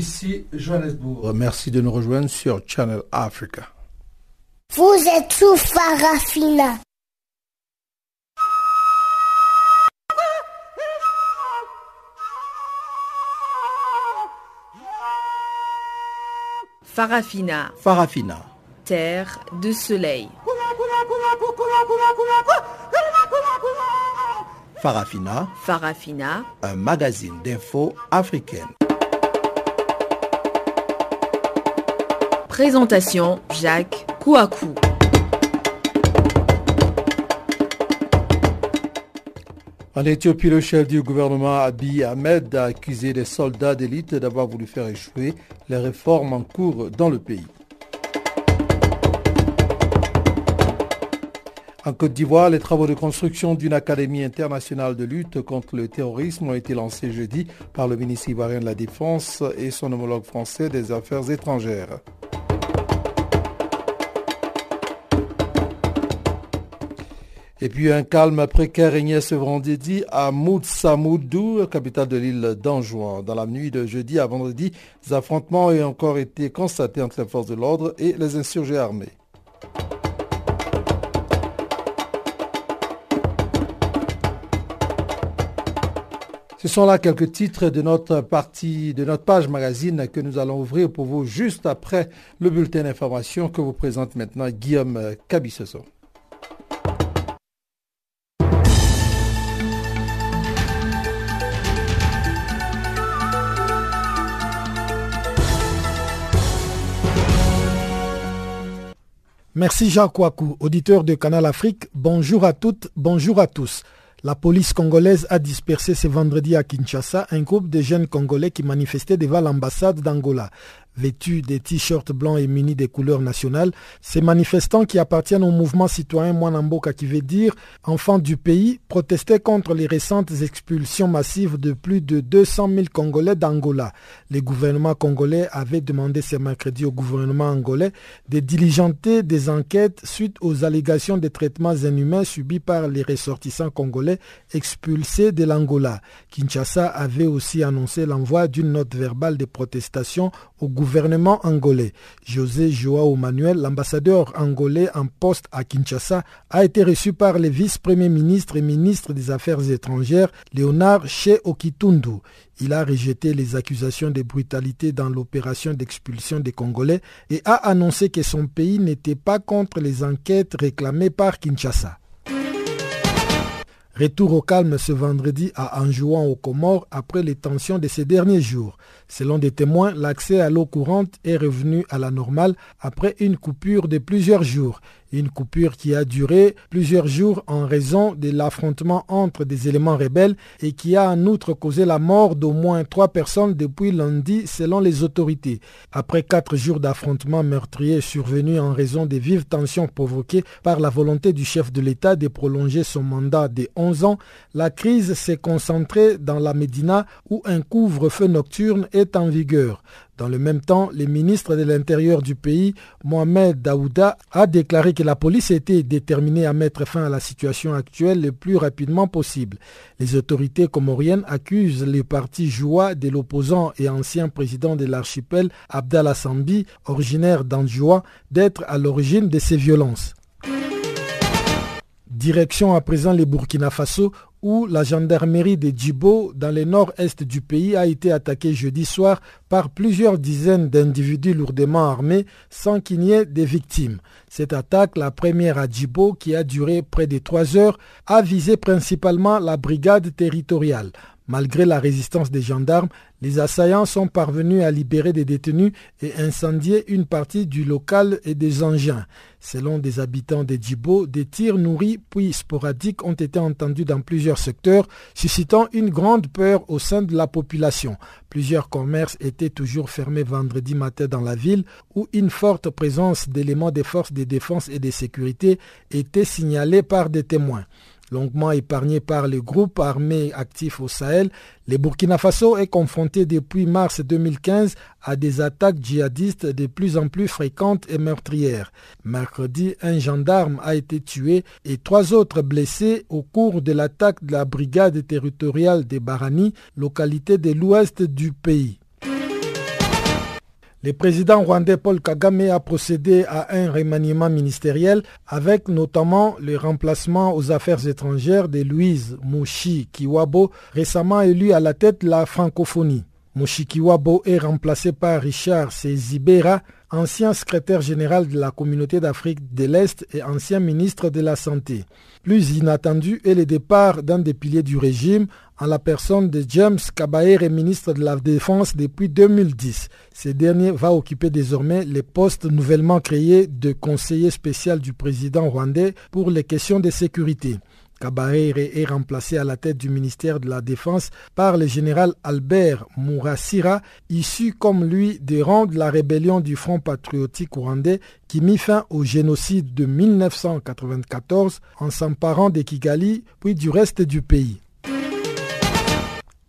ici Johannesburg. Merci de nous rejoindre sur Channel Africa. Vous êtes sous Farafina. Farafina. Farafina. Terre de soleil. Farafina. Farafina. Un magazine d'infos africaine. Présentation Jacques Kouakou. En Éthiopie, le chef du gouvernement Abiy Ahmed a accusé les soldats d'élite d'avoir voulu faire échouer les réformes en cours dans le pays. En Côte d'Ivoire, les travaux de construction d'une académie internationale de lutte contre le terrorisme ont été lancés jeudi par le ministre ivoirien de la Défense et son homologue français des Affaires étrangères. Et puis un calme précaire régnait ce vendredi à Moutsamoudou, capitale de l'île d'Anjouan. Dans la nuit de jeudi à vendredi, des affrontements ont encore été constatés entre les forces de l'ordre et les insurgés armés. Ce sont là quelques titres de notre partie, de notre page magazine que nous allons ouvrir pour vous juste après le bulletin d'information que vous présente maintenant Guillaume Cabissoso. Merci Jacques Ouakou, auditeur de Canal Afrique. Bonjour à toutes, bonjour à tous. La police congolaise a dispersé ce vendredi à Kinshasa un groupe de jeunes congolais qui manifestaient devant l'ambassade d'Angola vêtus des t-shirts blancs et munis des couleurs nationales. Ces manifestants qui appartiennent au mouvement citoyen Mwanamboka qui veut dire enfants du pays protestaient contre les récentes expulsions massives de plus de 200 000 Congolais d'Angola. Le gouvernement congolais avait demandé ce mercredi au gouvernement angolais de diligenter des enquêtes suite aux allégations de traitements inhumains subis par les ressortissants congolais expulsés de l'Angola. Kinshasa avait aussi annoncé l'envoi d'une note verbale de protestation au gouvernement angolais. José Joao Manuel, l'ambassadeur angolais en poste à Kinshasa, a été reçu par le vice-premier ministre et ministre des Affaires étrangères, Léonard Che Okitundu. Il a rejeté les accusations de brutalité dans l'opération d'expulsion des Congolais et a annoncé que son pays n'était pas contre les enquêtes réclamées par Kinshasa. Retour au calme ce vendredi à Anjouan aux Comores après les tensions de ces derniers jours. Selon des témoins, l'accès à l'eau courante est revenu à la normale après une coupure de plusieurs jours. Une coupure qui a duré plusieurs jours en raison de l'affrontement entre des éléments rebelles et qui a en outre causé la mort d'au moins trois personnes depuis lundi selon les autorités. Après quatre jours d'affrontements meurtriers survenus en raison des vives tensions provoquées par la volonté du chef de l'État de prolonger son mandat de 11 ans, la crise s'est concentrée dans la Médina où un couvre-feu nocturne est en vigueur. Dans le même temps, le ministre de l'Intérieur du pays, Mohamed Daouda, a déclaré que la police était déterminée à mettre fin à la situation actuelle le plus rapidement possible. Les autorités comoriennes accusent le parti Joua de l'opposant et ancien président de l'archipel Abdallah Sambi, originaire d'Anjoua, d'être à l'origine de ces violences. Direction à présent les Burkina Faso où la gendarmerie de Djibo, dans le nord-est du pays, a été attaquée jeudi soir par plusieurs dizaines d'individus lourdement armés sans qu'il n'y ait de victimes. Cette attaque, la première à Djibo, qui a duré près de trois heures, a visé principalement la brigade territoriale. Malgré la résistance des gendarmes, les assaillants sont parvenus à libérer des détenus et incendier une partie du local et des engins. Selon des habitants de Djibo, des tirs nourris puis sporadiques ont été entendus dans plusieurs secteurs, suscitant une grande peur au sein de la population. Plusieurs commerces étaient toujours fermés vendredi matin dans la ville, où une forte présence d'éléments des forces de défense et de sécurité était signalée par des témoins longuement épargné par les groupes armés actifs au Sahel, le Burkina Faso est confronté depuis mars 2015 à des attaques djihadistes de plus en plus fréquentes et meurtrières. Mercredi, un gendarme a été tué et trois autres blessés au cours de l'attaque de la brigade territoriale des Barani, localité de l'ouest du pays. Le président rwandais Paul Kagame a procédé à un remaniement ministériel avec notamment le remplacement aux affaires étrangères de Louise Mouchi Kiwabo, récemment élu à la tête de la francophonie. Mushikiwabo est remplacé par Richard Sezibera, ancien secrétaire général de la communauté d'Afrique de l'Est et ancien ministre de la Santé. Plus inattendu est le départ d'un des piliers du régime en la personne de James Kabaere, ministre de la Défense depuis 2010. Ce dernier va occuper désormais les postes nouvellement créés de conseiller spécial du président rwandais pour les questions de sécurité. Kabaere est remplacé à la tête du ministère de la Défense par le général Albert Mourassira, issu comme lui des rangs de la rébellion du Front patriotique rwandais qui mit fin au génocide de 1994 en s'emparant de Kigali puis du reste du pays.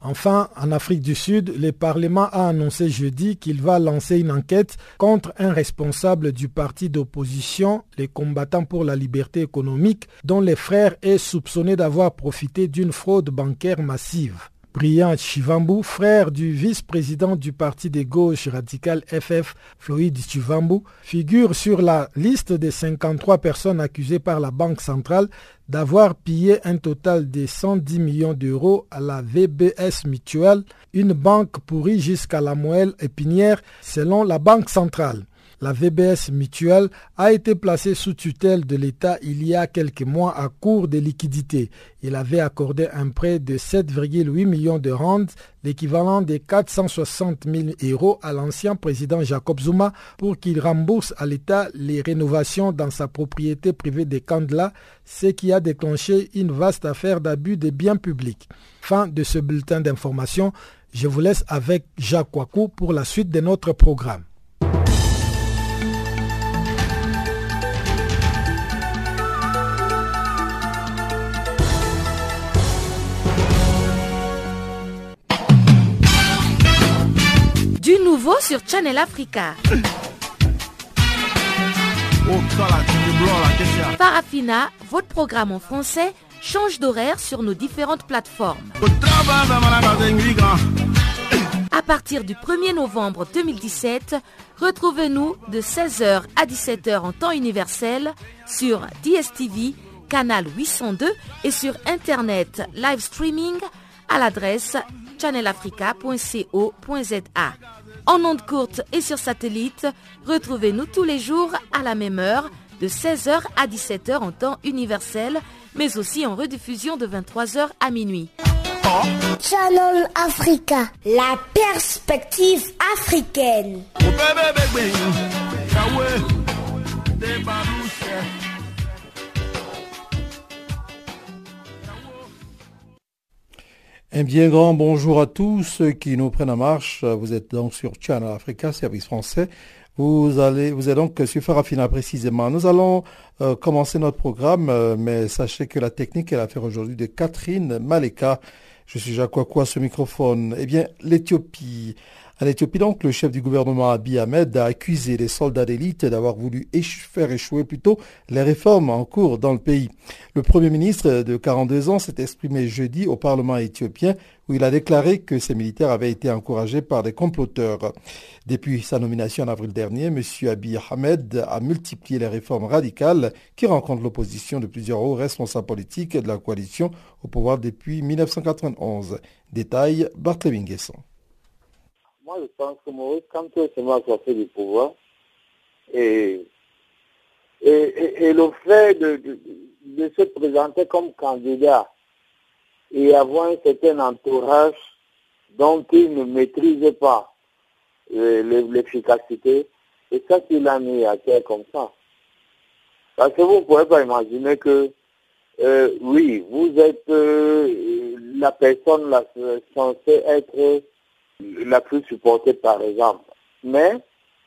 Enfin, en Afrique du Sud, le Parlement a annoncé jeudi qu'il va lancer une enquête contre un responsable du parti d'opposition, les combattants pour la liberté économique, dont les frères est soupçonné d'avoir profité d'une fraude bancaire massive. Brian Chivambu, frère du vice-président du parti de gauche radical FF, Floyd Chivambu, figure sur la liste des 53 personnes accusées par la Banque centrale d'avoir pillé un total de 110 millions d'euros à la VBS Mutual, une banque pourrie jusqu'à la moelle épinière selon la Banque centrale. La VBS Mutuelle a été placée sous tutelle de l'État il y a quelques mois à court de liquidités. Il avait accordé un prêt de 7,8 millions de rand, l'équivalent de 460 000 euros à l'ancien président Jacob Zuma pour qu'il rembourse à l'État les rénovations dans sa propriété privée de Kandla, ce qui a déclenché une vaste affaire d'abus de biens publics. Fin de ce bulletin d'information. Je vous laisse avec Jacques Wakou pour la suite de notre programme. Nouveau sur Channel Africa. Farafina, votre programme en français, change d'horaire sur nos différentes plateformes. À partir du 1er novembre 2017, retrouvez-nous de 16h à 17h en temps universel sur DSTV, canal 802 et sur Internet live streaming à l'adresse channelafrica.co.za. En ondes courtes et sur satellite, retrouvez-nous tous les jours à la même heure, de 16h à 17h en temps universel, mais aussi en rediffusion de 23h à minuit. Channel Africa, la perspective africaine. Un bien grand bonjour à tous ceux qui nous prennent en marche. Vous êtes donc sur Channel Africa, service français. Vous allez, vous êtes donc sur Farafina précisément. Nous allons euh, commencer notre programme, euh, mais sachez que la technique est l'affaire aujourd'hui de Catherine Maleka. Je suis Jacques à ce microphone. Eh bien, l'Éthiopie en Éthiopie, donc, le chef du gouvernement Abiy Ahmed a accusé les soldats d'élite d'avoir voulu faire échouer plutôt les réformes en cours dans le pays. Le premier ministre de 42 ans s'est exprimé jeudi au Parlement éthiopien où il a déclaré que ces militaires avaient été encouragés par des comploteurs. Depuis sa nomination en avril dernier, M. Abiy Ahmed a multiplié les réformes radicales qui rencontrent l'opposition de plusieurs hauts responsables politiques de la coalition au pouvoir depuis 1991. Détail Barthélémy Guesson. Moi, je pense que Maurice, quand il m'a sorti du pouvoir, et, et, le fait de, se présenter comme candidat et avoir un certain entourage dont il ne maîtrisait pas l'efficacité, c'est ça qu'il a mis à terre comme ça. Parce que vous ne pouvez pas imaginer que, euh, oui, vous êtes euh, la personne censée être la plus supportée, par exemple. Mais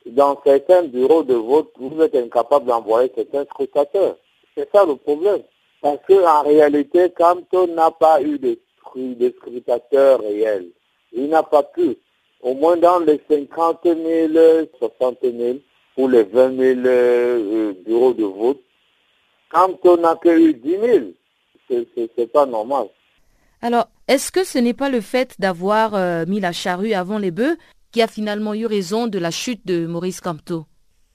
dans certains bureaux de vote, vous êtes incapable d'envoyer certains scrutateurs. C'est ça le problème. Parce qu'en réalité, quand on n'a pas eu de, de scrutateurs réels, il n'a pas pu, au moins dans les 50 000, 60 000 ou les 20 000 euh, bureaux de vote, quand on n'a que eu 10 000, c'est pas normal. Alors, est-ce que ce n'est pas le fait d'avoir euh, mis la charrue avant les bœufs qui a finalement eu raison de la chute de Maurice Camteau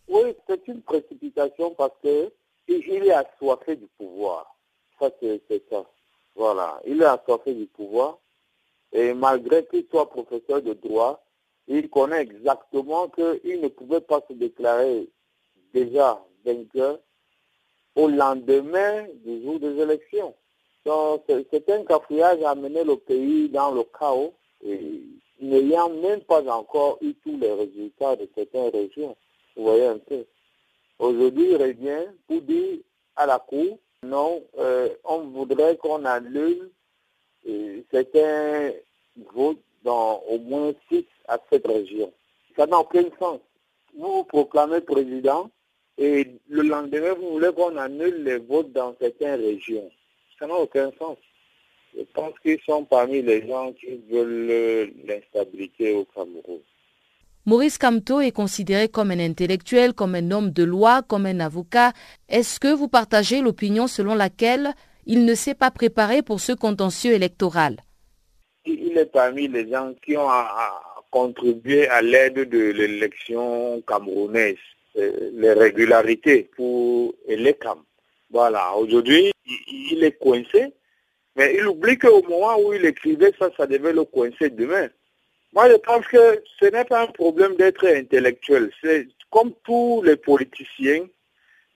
Oui, c'est une précipitation parce que il est assoiffé du pouvoir. Ça, c'est ça. Voilà. Il est assoiffé du pouvoir. Et malgré qu'il soit professeur de droit, il connaît exactement qu'il ne pouvait pas se déclarer déjà vainqueur au lendemain du jour des élections. Donc, c'est un cafouillage à amener le pays dans le chaos, n'ayant même pas encore eu tous les résultats de certaines régions. Vous voyez un peu. Aujourd'hui, il revient pour dire à la Cour, non, euh, on voudrait qu'on annule euh, certains votes dans au moins six à sept régions. Ça n'a aucun sens. Vous vous proclamez président et le lendemain, vous voulez qu'on annule les votes dans certaines régions. Ça n'a aucun sens. Je pense qu'ils sont parmi les gens qui veulent l'instabilité au Cameroun. Maurice Kamto est considéré comme un intellectuel, comme un homme de loi, comme un avocat. Est-ce que vous partagez l'opinion selon laquelle il ne s'est pas préparé pour ce contentieux électoral? Il est parmi les gens qui ont contribué à l'aide de l'élection camerounaise, euh, les régularités pour les camps. Voilà, aujourd'hui, il est coincé, mais il oublie qu'au moment où il écrivait ça, ça devait le coincer demain. Moi, je pense que ce n'est pas un problème d'être intellectuel. C'est comme tous les politiciens.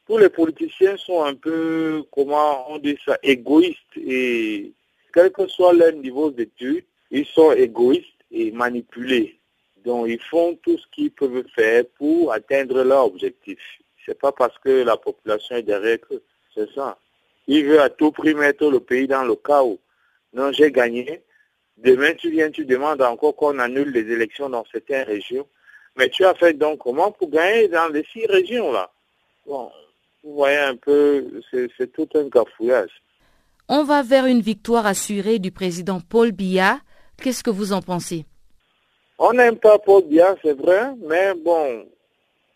Tous les politiciens sont un peu, comment on dit ça, égoïstes. Et quel que soit leur niveau d'études, ils sont égoïstes et manipulés. Donc, ils font tout ce qu'ils peuvent faire pour atteindre leur objectif. C'est pas parce que la population est derrière que c'est ça. Ils veulent à tout prix mettre le pays dans le chaos. Non, j'ai gagné. Demain, tu viens, tu demandes encore qu'on annule les élections dans certaines régions. Mais tu as fait donc comment pour gagner dans les six régions-là Bon, vous voyez un peu, c'est tout un cafouillage. On va vers une victoire assurée du président Paul Biya. Qu'est-ce que vous en pensez? On n'aime pas Paul Biya, c'est vrai, mais bon,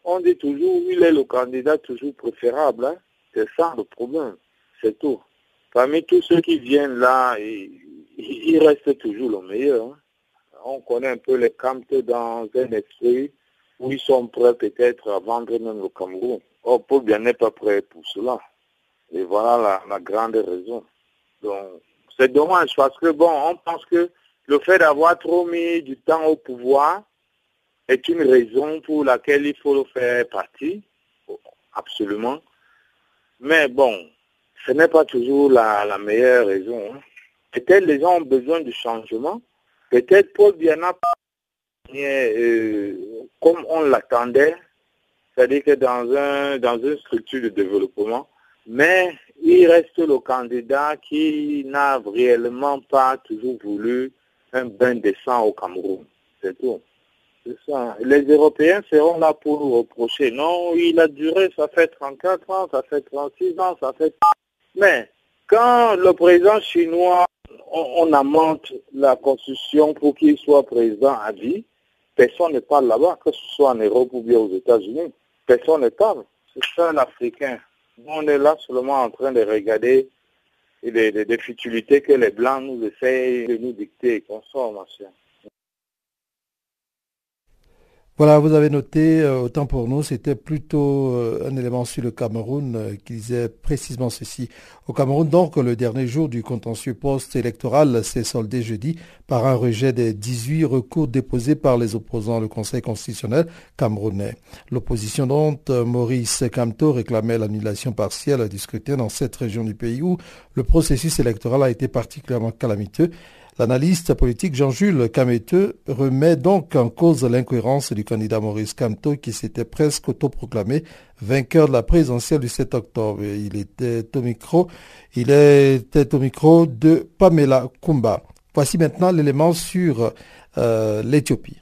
on dit toujours, il est le candidat toujours préférable. Hein. C'est ça le problème, c'est tout. Parmi tous ceux qui viennent là, il reste toujours le meilleur. Hein. On connaît un peu les camps dans un esprit où ils sont prêts peut-être à vendre même le Cameroun. Or, Paul bien n'est pas prêt pour cela. Et voilà la, grande raison. Donc, c'est dommage parce que, bon, on pense que le fait d'avoir trop mis du temps au pouvoir est une raison pour laquelle il faut le faire partie. Absolument. Mais bon, ce n'est pas toujours la, meilleure raison. Hein. Peut-être les gens ont besoin de changement. Peut-être Paul Biana, euh, comme on l'attendait, c'est-à-dire que dans, un, dans une structure de développement, mais il reste le candidat qui n'a réellement pas toujours voulu un bain de sang au Cameroun. C'est tout. Les Européens seront là pour nous reprocher. Non, il a duré, ça fait 34 ans, ça fait 36 ans, ça fait... Mais quand le président chinois on, amende la Constitution pour qu'il soit président à vie, personne ne parle là-bas, que ce soit en Europe ou bien aux États-Unis. Personne ne parle. C'est ça l'Africain. On est là seulement en train de regarder les, les, futilités que les Blancs nous essayent de nous dicter et consommation. Voilà, vous avez noté, euh, autant pour nous, c'était plutôt euh, un élément sur le Cameroun euh, qui disait précisément ceci. Au Cameroun, donc, le dernier jour du contentieux post-électoral s'est soldé jeudi par un rejet des 18 recours déposés par les opposants au Conseil constitutionnel camerounais. L'opposition dont Maurice Kamto réclamait l'annulation partielle du scrutin dans cette région du pays où le processus électoral a été particulièrement calamiteux L'analyste politique Jean-Jules Cameteux remet donc en cause l'incohérence du candidat Maurice Camteau qui s'était presque autoproclamé vainqueur de la présidentielle du 7 octobre. Il était au micro, de Pamela Kumba. Voici maintenant l'élément sur euh, l'Éthiopie.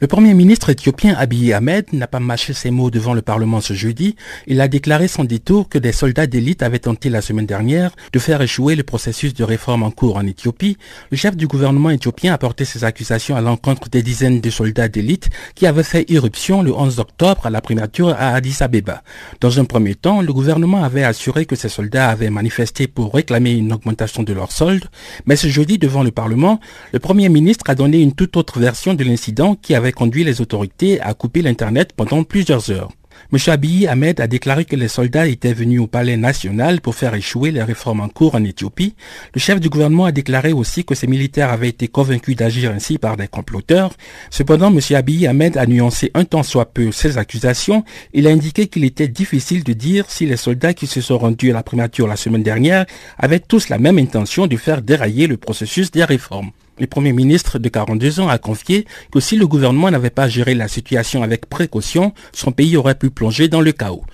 Le Premier ministre éthiopien Abiy Ahmed n'a pas mâché ses mots devant le Parlement ce jeudi. Il a déclaré sans détour que des soldats d'élite avaient tenté la semaine dernière de faire échouer le processus de réforme en cours en Éthiopie. Le chef du gouvernement éthiopien a porté ses accusations à l'encontre des dizaines de soldats d'élite qui avaient fait irruption le 11 octobre à la primature à Addis Abeba. Dans un premier temps, le gouvernement avait assuré que ces soldats avaient manifesté pour réclamer une augmentation de leur solde, mais ce jeudi devant le Parlement, le Premier ministre a donné une toute autre version de l'incident qui avait conduit les autorités à couper l'Internet pendant plusieurs heures. M. Abiy Ahmed a déclaré que les soldats étaient venus au palais national pour faire échouer les réformes en cours en Éthiopie. Le chef du gouvernement a déclaré aussi que ces militaires avaient été convaincus d'agir ainsi par des comploteurs. Cependant, M. Abiy Ahmed a nuancé un tant soit peu ces accusations. Il a indiqué qu'il était difficile de dire si les soldats qui se sont rendus à la primature la semaine dernière avaient tous la même intention de faire dérailler le processus des réformes. Le Premier ministre de 42 ans a confié que si le gouvernement n'avait pas géré la situation avec précaution, son pays aurait pu plonger dans le chaos.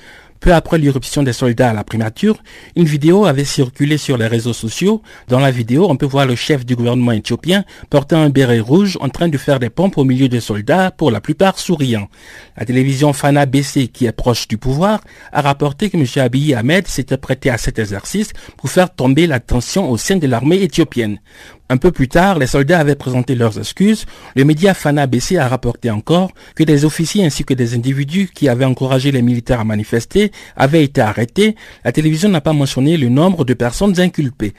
Peu après l'irruption des soldats à la primature, une vidéo avait circulé sur les réseaux sociaux. Dans la vidéo, on peut voir le chef du gouvernement éthiopien portant un béret rouge en train de faire des pompes au milieu des soldats, pour la plupart souriants. La télévision Fana BC, qui est proche du pouvoir, a rapporté que M. Abiy Ahmed s'était prêté à cet exercice pour faire tomber la tension au sein de l'armée éthiopienne. Un peu plus tard, les soldats avaient présenté leurs excuses. Le média Fana BC a rapporté encore que des officiers ainsi que des individus qui avaient encouragé les militaires à manifester avaient été arrêtés. La télévision n'a pas mentionné le nombre de personnes inculpées.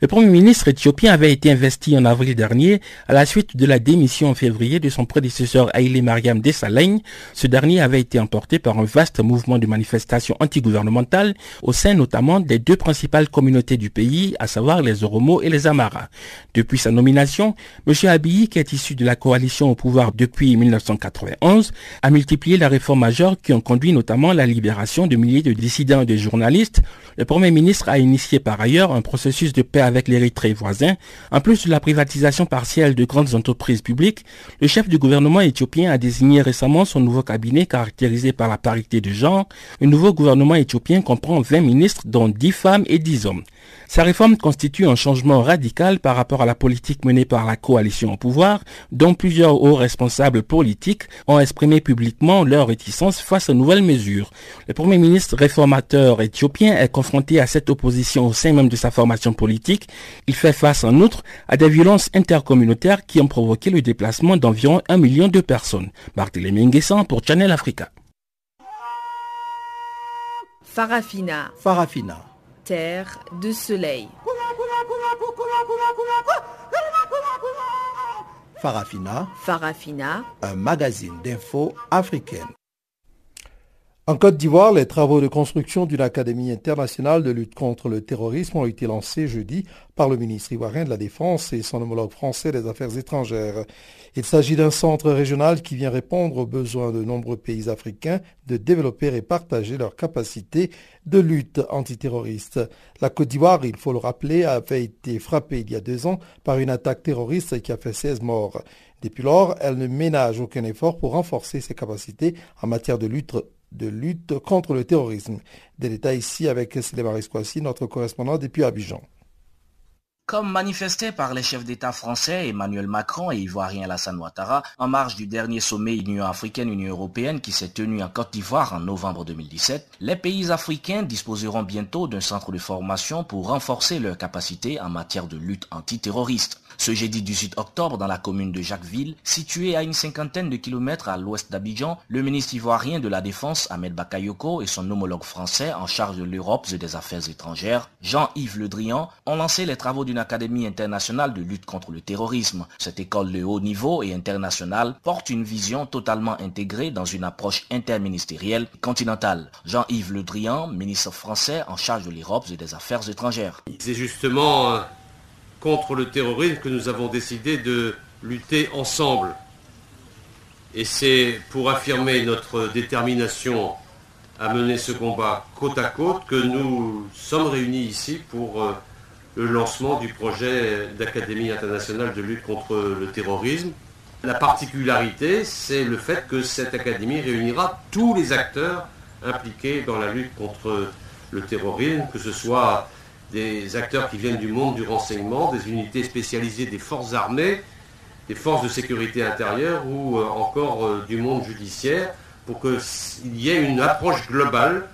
Le Premier ministre éthiopien avait été investi en avril dernier à la suite de la démission en février de son prédécesseur Haïlé Mariam Dessalagne. Ce dernier avait été emporté par un vaste mouvement de manifestation antigouvernementale au sein notamment des deux principales communautés du pays, à savoir les Oromo et les Amara. Depuis sa nomination, M. Abiy, qui est issu de la coalition au pouvoir depuis 1991, a multiplié les réformes majeures qui ont conduit notamment à la libération de milliers de dissidents et de journalistes. Le Premier ministre a initié par ailleurs un processus de paix avec l'Érythrée voisin. En plus de la privatisation partielle de grandes entreprises publiques, le chef du gouvernement éthiopien a désigné récemment son nouveau cabinet caractérisé par la parité de genre. Le nouveau gouvernement éthiopien comprend 20 ministres dont 10 femmes et 10 hommes. Sa réforme constitue un changement radical par rapport à la politique menée par la coalition au pouvoir, dont plusieurs hauts responsables politiques ont exprimé publiquement leur réticence face aux nouvelles mesures. Le premier ministre réformateur éthiopien est confronté à cette opposition au sein même de sa formation politique. Il fait face en outre à des violences intercommunautaires qui ont provoqué le déplacement d'environ un million de personnes. Barthélémy Nguessan pour Channel Africa. Farafina. Farafina. Terre de soleil. Farafina. Farafina. Un magazine d'infos africaine. En Côte d'Ivoire, les travaux de construction d'une académie internationale de lutte contre le terrorisme ont été lancés jeudi par le ministre ivoirien de la Défense et son homologue français des Affaires étrangères. Il s'agit d'un centre régional qui vient répondre aux besoins de nombreux pays africains de développer et partager leurs capacités de lutte antiterroriste. La Côte d'Ivoire, il faut le rappeler, avait été frappée il y a deux ans par une attaque terroriste qui a fait 16 morts. Depuis lors, elle ne ménage aucun effort pour renforcer ses capacités en matière de lutte contre le terrorisme. Des détails ici avec Célémaris Kwasi, notre correspondant depuis Abidjan. Comme manifesté par les chefs d'État français Emmanuel Macron et ivoirien Alassane Ouattara en marge du dernier sommet Union africaine-Union européenne qui s'est tenu en Côte d'Ivoire en novembre 2017, les pays africains disposeront bientôt d'un centre de formation pour renforcer leurs capacités en matière de lutte antiterroriste. Ce jeudi 18 octobre, dans la commune de Jacquesville, située à une cinquantaine de kilomètres à l'ouest d'Abidjan, le ministre ivoirien de la Défense, Ahmed Bakayoko, et son homologue français en charge de l'Europe et des Affaires étrangères, Jean-Yves Le Drian, ont lancé les travaux d'une académie internationale de lutte contre le terrorisme. Cette école de haut niveau et internationale porte une vision totalement intégrée dans une approche interministérielle continentale. Jean-Yves Le Drian, ministre français en charge de l'Europe et des Affaires étrangères. C'est justement euh, contre le terrorisme que nous avons décidé de lutter ensemble. Et c'est pour affirmer notre détermination à mener ce combat côte à côte que nous sommes réunis ici pour euh, le lancement du projet d'Académie internationale de lutte contre le terrorisme. La particularité, c'est le fait que cette académie réunira tous les acteurs impliqués dans la lutte contre le terrorisme, que ce soit des acteurs qui viennent du monde du renseignement, des unités spécialisées des forces armées, des forces de sécurité intérieure ou encore du monde judiciaire pour qu'il y ait une approche globale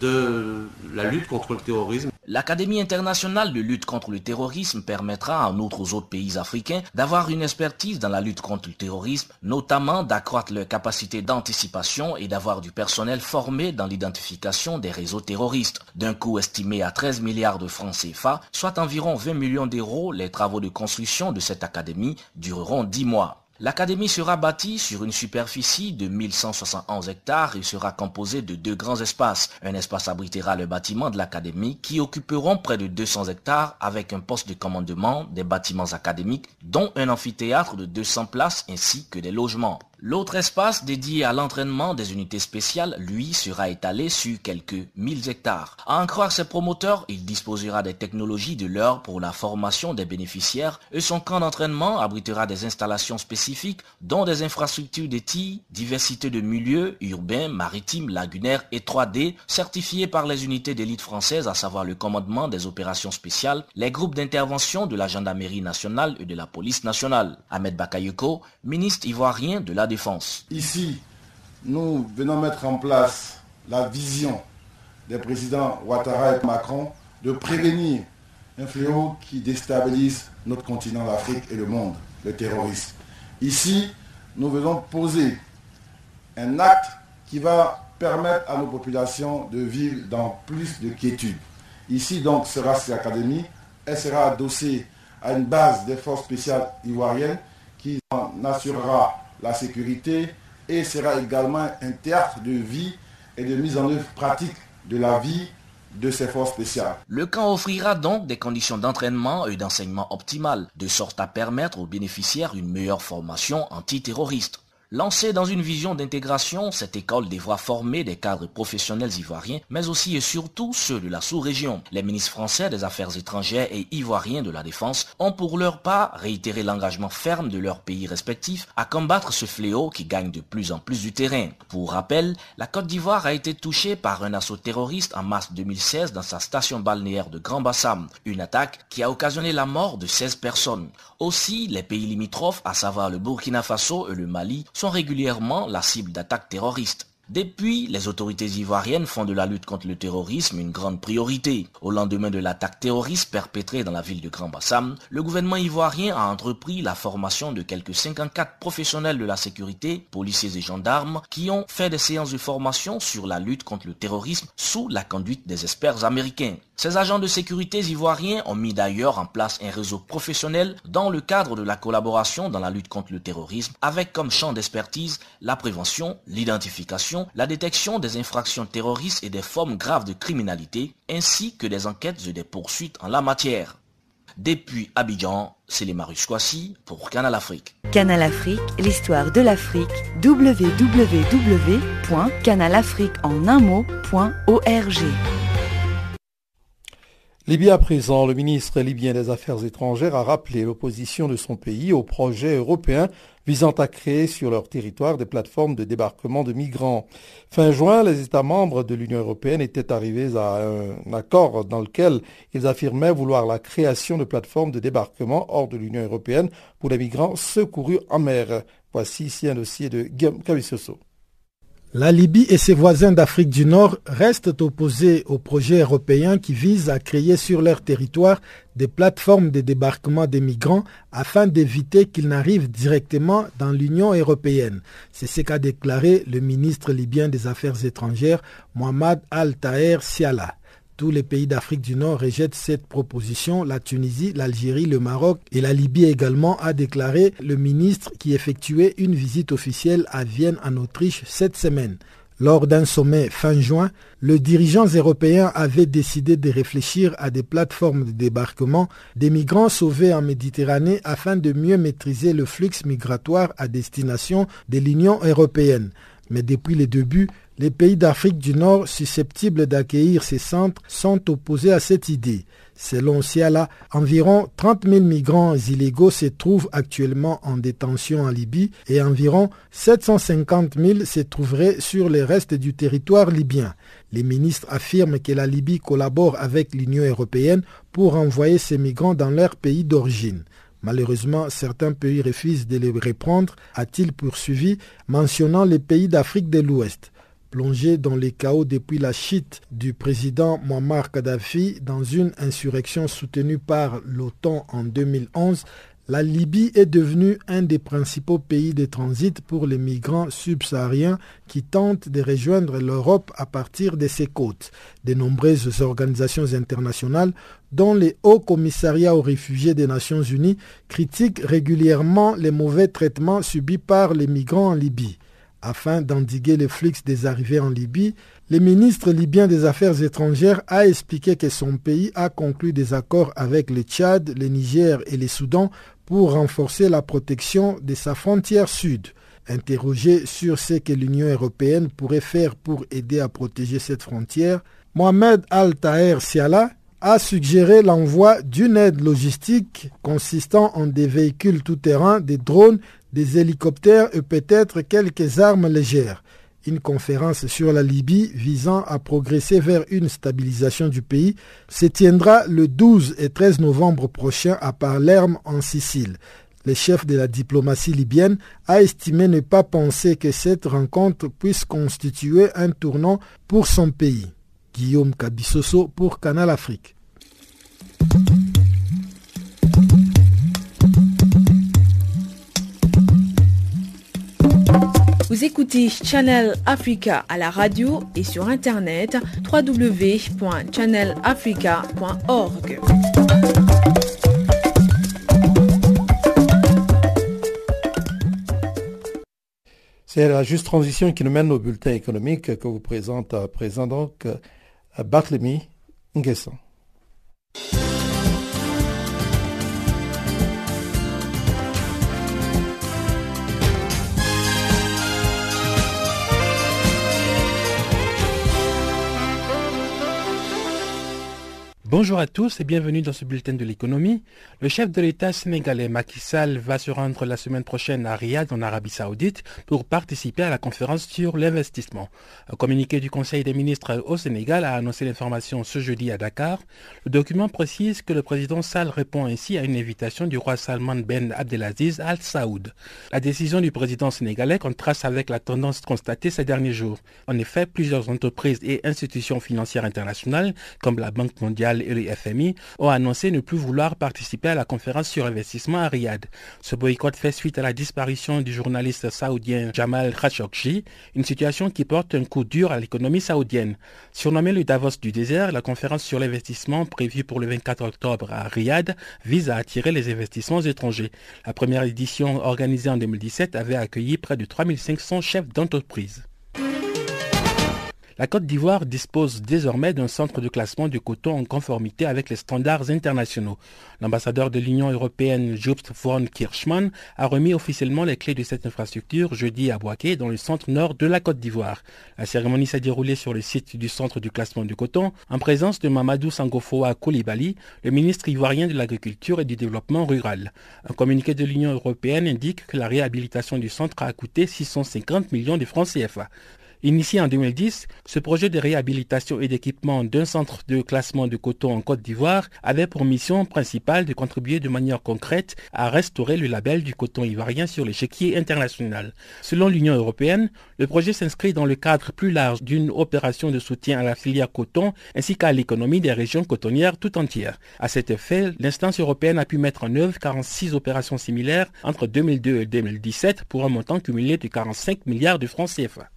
de la lutte contre le terrorisme. L'Académie internationale de lutte contre le terrorisme permettra en outre aux autres pays africains d'avoir une expertise dans la lutte contre le terrorisme, notamment d'accroître leur capacité d'anticipation et d'avoir du personnel formé dans l'identification des réseaux terroristes. D'un coût estimé à 13 milliards de francs CFA, soit environ 20 millions d'euros, les travaux de construction de cette académie dureront 10 mois. L'académie sera bâtie sur une superficie de 1171 hectares et sera composée de deux grands espaces. Un espace abritera le bâtiment de l'académie qui occuperont près de 200 hectares avec un poste de commandement des bâtiments académiques dont un amphithéâtre de 200 places ainsi que des logements. L'autre espace dédié à l'entraînement des unités spéciales, lui, sera étalé sur quelques 1000 hectares. À en croire ses promoteurs, il disposera des technologies de l'heure pour la formation des bénéficiaires et son camp d'entraînement abritera des installations spécifiques dont des infrastructures de diversité de milieux urbains, maritimes, lagunaires et 3D certifiés par les unités d'élite françaises, à savoir le commandement des opérations spéciales, les groupes d'intervention de la gendarmerie nationale et de la police nationale. Ahmed Bakayoko, ministre ivoirien de la défense. Ici, nous venons mettre en place la vision des présidents Ouattara et Macron de prévenir un fléau qui déstabilise notre continent, l'Afrique et le monde, le terrorisme. Ici, nous venons poser un acte qui va permettre à nos populations de vivre dans plus de quiétude. Ici, donc, sera cette académie. Elle sera adossée à une base des forces spéciales ivoiriennes qui en assurera la sécurité et sera également un théâtre de vie et de mise en œuvre pratique de la vie de ces forces spéciales. Le camp offrira donc des conditions d'entraînement et d'enseignement optimales, de sorte à permettre aux bénéficiaires une meilleure formation antiterroriste. Lancée dans une vision d'intégration, cette école devra former des cadres professionnels ivoiriens, mais aussi et surtout ceux de la sous-région. Les ministres français des Affaires étrangères et ivoiriens de la Défense ont pour leur part réitéré l'engagement ferme de leurs pays respectifs à combattre ce fléau qui gagne de plus en plus du terrain. Pour rappel, la Côte d'Ivoire a été touchée par un assaut terroriste en mars 2016 dans sa station balnéaire de Grand Bassam, une attaque qui a occasionné la mort de 16 personnes. Aussi, les pays limitrophes, à savoir le Burkina Faso et le Mali, sont régulièrement la cible d'attaques terroristes. Depuis, les autorités ivoiriennes font de la lutte contre le terrorisme une grande priorité. Au lendemain de l'attaque terroriste perpétrée dans la ville de Grand Bassam, le gouvernement ivoirien a entrepris la formation de quelques 54 professionnels de la sécurité, policiers et gendarmes, qui ont fait des séances de formation sur la lutte contre le terrorisme sous la conduite des experts américains. Ces agents de sécurité ivoiriens ont mis d'ailleurs en place un réseau professionnel dans le cadre de la collaboration dans la lutte contre le terrorisme avec comme champ d'expertise la prévention, l'identification, la détection des infractions terroristes et des formes graves de criminalité, ainsi que des enquêtes et des poursuites en la matière. Depuis Abidjan, c'est les Marus pour Canal Afrique. Canal Afrique, l'histoire de l'Afrique, www.canalafriqueenunmot.org Libye à présent, le ministre libyen des Affaires étrangères a rappelé l'opposition de son pays au projet européen visant à créer sur leur territoire des plateformes de débarquement de migrants. Fin juin, les États membres de l'Union européenne étaient arrivés à un accord dans lequel ils affirmaient vouloir la création de plateformes de débarquement hors de l'Union européenne pour les migrants secourus en mer. Voici ici un dossier de Guillaume Cavicioso. La Libye et ses voisins d'Afrique du Nord restent opposés au projet européen qui vise à créer sur leur territoire des plateformes de débarquement des migrants afin d'éviter qu'ils n'arrivent directement dans l'Union européenne. C'est ce qu'a déclaré le ministre libyen des Affaires étrangères Mohamed Al-Taher Siala. Tous les pays d'Afrique du Nord rejettent cette proposition. La Tunisie, l'Algérie, le Maroc et la Libye également, a déclaré le ministre qui effectuait une visite officielle à Vienne en Autriche cette semaine. Lors d'un sommet fin juin, les dirigeants européens avaient décidé de réfléchir à des plateformes de débarquement des migrants sauvés en Méditerranée afin de mieux maîtriser le flux migratoire à destination de l'Union européenne. Mais depuis le début, les pays d'Afrique du Nord susceptibles d'accueillir ces centres sont opposés à cette idée. Selon Siala, environ 30 000 migrants illégaux se trouvent actuellement en détention en Libye et environ 750 000 se trouveraient sur le reste du territoire libyen. Les ministres affirment que la Libye collabore avec l'Union européenne pour envoyer ces migrants dans leur pays d'origine. Malheureusement, certains pays refusent de les reprendre, a-t-il poursuivi, mentionnant les pays d'Afrique de l'Ouest. Plongé dans les chaos depuis la chute du président Muammar Kadhafi dans une insurrection soutenue par l'OTAN en 2011, la Libye est devenue un des principaux pays de transit pour les migrants subsahariens qui tentent de rejoindre l'Europe à partir de ses côtes. De nombreuses organisations internationales, dont les Hauts Commissariats aux réfugiés des Nations Unies, critiquent régulièrement les mauvais traitements subis par les migrants en Libye. Afin d'endiguer le flux des arrivées en Libye, le ministre libyen des Affaires étrangères a expliqué que son pays a conclu des accords avec le Tchad, le Niger et le Soudan pour renforcer la protection de sa frontière sud. Interrogé sur ce que l'Union européenne pourrait faire pour aider à protéger cette frontière, Mohamed Al-Taher Siala a suggéré l'envoi d'une aide logistique consistant en des véhicules tout-terrain, des drones, des hélicoptères et peut-être quelques armes légères une conférence sur la Libye visant à progresser vers une stabilisation du pays se tiendra le 12 et 13 novembre prochain à Palerme en Sicile. Le chef de la diplomatie libyenne a estimé ne pas penser que cette rencontre puisse constituer un tournant pour son pays. Guillaume Kabissoso pour Canal Afrique. Vous écoutez Channel Africa à la radio et sur internet www.channelafrica.org. C'est la juste transition qui nous mène au bulletin économique que vous présente à présent donc Barthélemy Nguesson. Bonjour à tous et bienvenue dans ce bulletin de l'économie. Le chef de l'État sénégalais Macky Sall va se rendre la semaine prochaine à Riyad en Arabie Saoudite pour participer à la conférence sur l'investissement. Un communiqué du Conseil des ministres au Sénégal a annoncé l'information ce jeudi à Dakar. Le document précise que le président Sall répond ainsi à une invitation du roi Salman Ben Abdelaziz Al Saoud. La décision du président sénégalais contraste avec la tendance constatée ces derniers jours. En effet, plusieurs entreprises et institutions financières internationales comme la Banque mondiale et le FMI ont annoncé ne plus vouloir participer à la conférence sur investissement à Riyad. Ce boycott fait suite à la disparition du journaliste saoudien Jamal Khashoggi, une situation qui porte un coup dur à l'économie saoudienne. Surnommée le Davos du désert, la conférence sur l'investissement prévue pour le 24 octobre à Riyad vise à attirer les investissements étrangers. La première édition organisée en 2017 avait accueilli près de 3500 chefs d'entreprise. La Côte d'Ivoire dispose désormais d'un centre de classement du coton en conformité avec les standards internationaux. L'ambassadeur de l'Union européenne Jobst von Kirchmann a remis officiellement les clés de cette infrastructure jeudi à Boaké dans le centre nord de la Côte d'Ivoire. La cérémonie s'est déroulée sur le site du centre du classement du coton en présence de Mamadou Sangofoa Koulibaly, le ministre ivoirien de l'Agriculture et du Développement rural. Un communiqué de l'Union européenne indique que la réhabilitation du centre a coûté 650 millions de francs CFA. Initié en 2010, ce projet de réhabilitation et d'équipement d'un centre de classement de coton en Côte d'Ivoire avait pour mission principale de contribuer de manière concrète à restaurer le label du coton ivoirien sur l'échiquier international. Selon l'Union européenne, le projet s'inscrit dans le cadre plus large d'une opération de soutien à la filière coton ainsi qu'à l'économie des régions cotonnières tout entières. À cet effet, l'instance européenne a pu mettre en œuvre 46 opérations similaires entre 2002 et 2017 pour un montant cumulé de 45 milliards de francs CFA.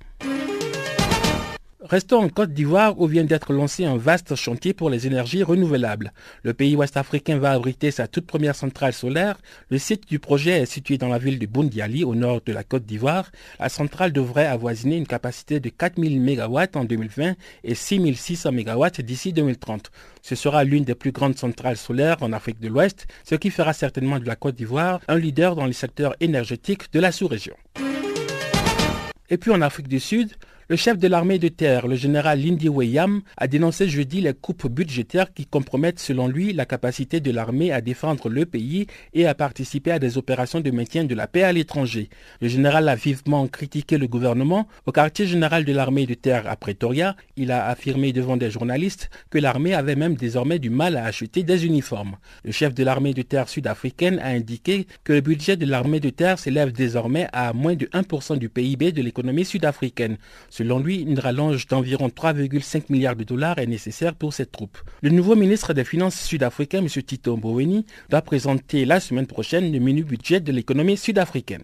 Restons en Côte d'Ivoire où vient d'être lancé un vaste chantier pour les énergies renouvelables. Le pays ouest-africain va abriter sa toute première centrale solaire. Le site du projet est situé dans la ville de Bundiali au nord de la Côte d'Ivoire. La centrale devrait avoisiner une capacité de 4000 MW en 2020 et 6600 MW d'ici 2030. Ce sera l'une des plus grandes centrales solaires en Afrique de l'Ouest, ce qui fera certainement de la Côte d'Ivoire un leader dans le secteur énergétique de la sous-région. Et puis en Afrique du Sud, Le chef de l'armée de terre, le général Lindy Weyam, a dénoncé jeudi les coupes budgétaires qui compromettent selon lui la capacité de l'armée à défendre le pays et à participer à des opérations de maintien de la paix à l'étranger. Le général a vivement critiqué le gouvernement. Au quartier général de l'armée de terre à Pretoria, il a affirmé devant des journalistes que l'armée avait même désormais du mal à acheter des uniformes. Le chef de l'armée de terre sud-africaine a indiqué que le budget de l'armée de terre s'élève désormais à moins de 1% du PIB de l'économie sud-africaine. Selon lui, une rallonge d'environ 3,5 milliards de dollars est nécessaire pour cette troupe. Le nouveau ministre des Finances sud-africain, M. Tito Mboweni, doit présenter la semaine prochaine le menu budget de l'économie sud-africaine.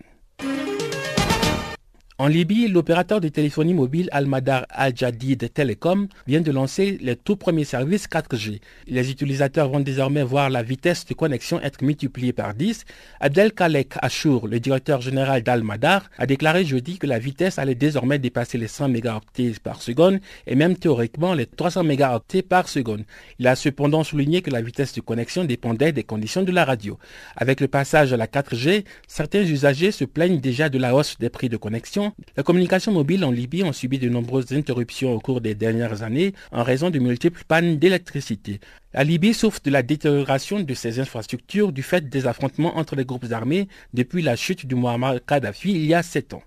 En Libye, l'opérateur de téléphonie mobile Al-Madar Al-Jadid Telecom vient de lancer les tout premiers services 4G. Les utilisateurs vont désormais voir la vitesse de connexion être multipliée par 10. Abdel Kalek Achour, le directeur général d'Al-Madar, a déclaré jeudi que la vitesse allait désormais dépasser les 100 mégaoctets par seconde et même théoriquement les 300 mégaoctets par seconde. Il a cependant souligné que la vitesse de connexion dépendait des conditions de la radio. Avec le passage à la 4G, certains usagers se plaignent déjà de la hausse des prix de connexion la communication mobile en Libye ont subi de nombreuses interruptions au cours des dernières années en raison de multiples pannes d'électricité. La Libye souffre de la détérioration de ses infrastructures du fait des affrontements entre les groupes armés depuis la chute du Muammar Kadhafi il y a sept ans.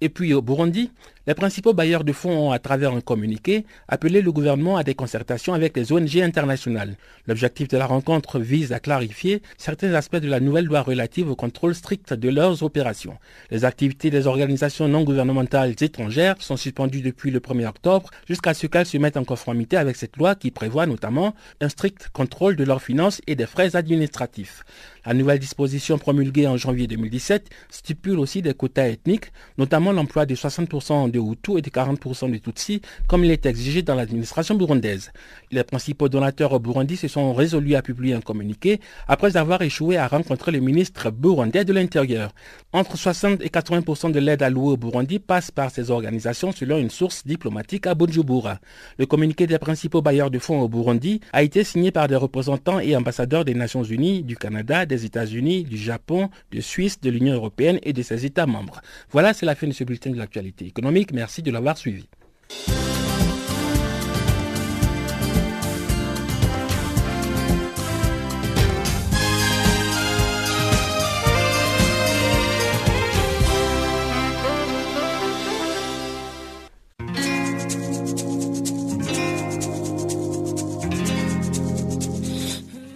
Et puis au Burundi, les principaux bailleurs de fonds ont, à travers un communiqué, appelé le gouvernement à des concertations avec les ONG internationales. L'objectif de la rencontre vise à clarifier certains aspects de la nouvelle loi relative au contrôle strict de leurs opérations. Les activités des organisations non gouvernementales étrangères sont suspendues depuis le 1er octobre jusqu'à ce qu'elles se mettent en conformité avec cette loi qui prévoit notamment un strict contrôle de leurs finances et des frais administratifs. La nouvelle disposition promulguée en janvier 2017 stipule aussi des quotas ethniques, notamment l'emploi de 60% de Hutus et de 40% de Tutsis, comme il est exigé dans l'administration burundaise. Les principaux donateurs au Burundi se sont résolus à publier un communiqué après avoir échoué à rencontrer le ministre burundais de l'Intérieur. Entre 60 et 80% de l'aide allouée au Burundi passe par ces organisations selon une source diplomatique à Bujumbura. Le communiqué des principaux bailleurs de fonds au Burundi a été signé par des représentants et ambassadeurs des Nations Unies, du Canada, des États-Unis, du Japon, de Suisse, de l'Union européenne et de ses États membres. Voilà, c'est la fin de ce bulletin de l'actualité économique. Merci de l'avoir suivi.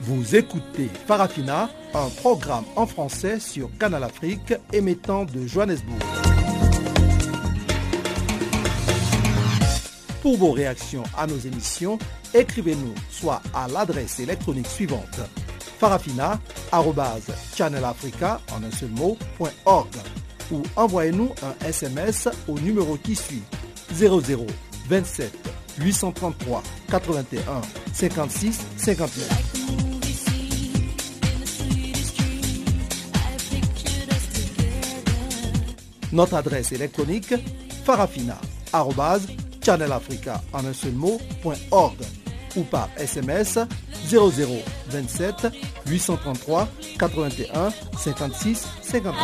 Vous écoutez Farafina, un programme en français sur Canal Afrique émettant de Johannesburg. Pour vos réactions à nos émissions, écrivez-nous soit à l'adresse électronique suivante farafina.channelafrica ou envoyez-nous un SMS au numéro qui suit 00 27 833 81 56 59. Notre adresse électronique farafina channelafrica en un seul mot, ou par SMS 0027 833 81 56 59.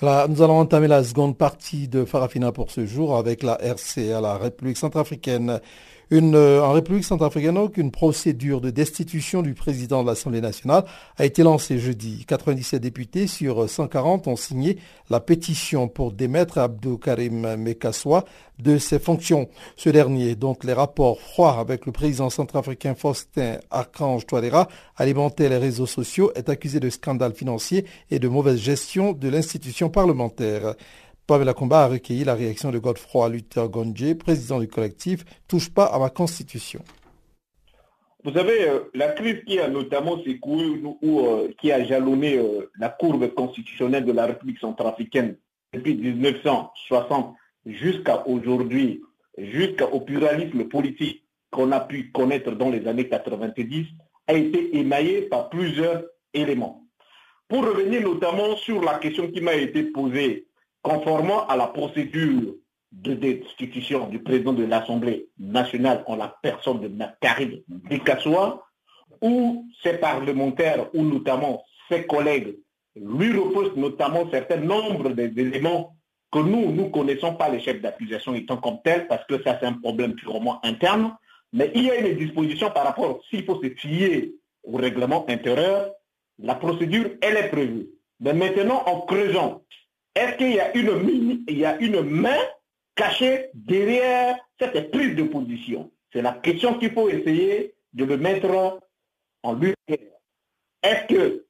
Voilà, nous allons entamer la seconde partie de Farafina pour ce jour avec la RCA, la République centrafricaine. Euh, en République centrafricaine, une procédure de destitution du président de l'Assemblée nationale a été lancée jeudi. 97 députés sur 140 ont signé la pétition pour démettre Abdou Karim Mekassoua de ses fonctions. Ce dernier, dont les rapports froids avec le président centrafricain Faustin Archange Touadéra alimentaient les réseaux sociaux, est accusé de scandale financier et de mauvaise gestion de l'institution parlementaire. Pavel Combat a recueilli la réaction de Godefroy Luther Gondje, président du collectif Touche pas à ma constitution. Vous savez, euh, la crise qui a notamment secoué ou euh, qui a jalonné euh, la courbe constitutionnelle de la République centrafricaine depuis 1960 jusqu'à aujourd'hui, jusqu'au pluralisme politique qu'on a pu connaître dans les années 90, a été émaillée par plusieurs éléments. Pour revenir notamment sur la question qui m'a été posée conformément à la procédure de destitution du président de l'Assemblée nationale en la personne de Karim Bikassoua, où ses parlementaires, ou notamment ses collègues lui repose notamment certain nombre d'éléments que nous, nous ne connaissons pas les chefs d'accusation étant comme tels, parce que ça c'est un problème purement interne, mais il y a une disposition par rapport, s'il faut se fier au règlement intérieur, la procédure, elle est prévue. Mais maintenant, en creusant, est-ce qu'il y a une, main cachée derrière cette prise de position? C'est la question qu'il faut essayer de le mettre en lumière. Est-ce que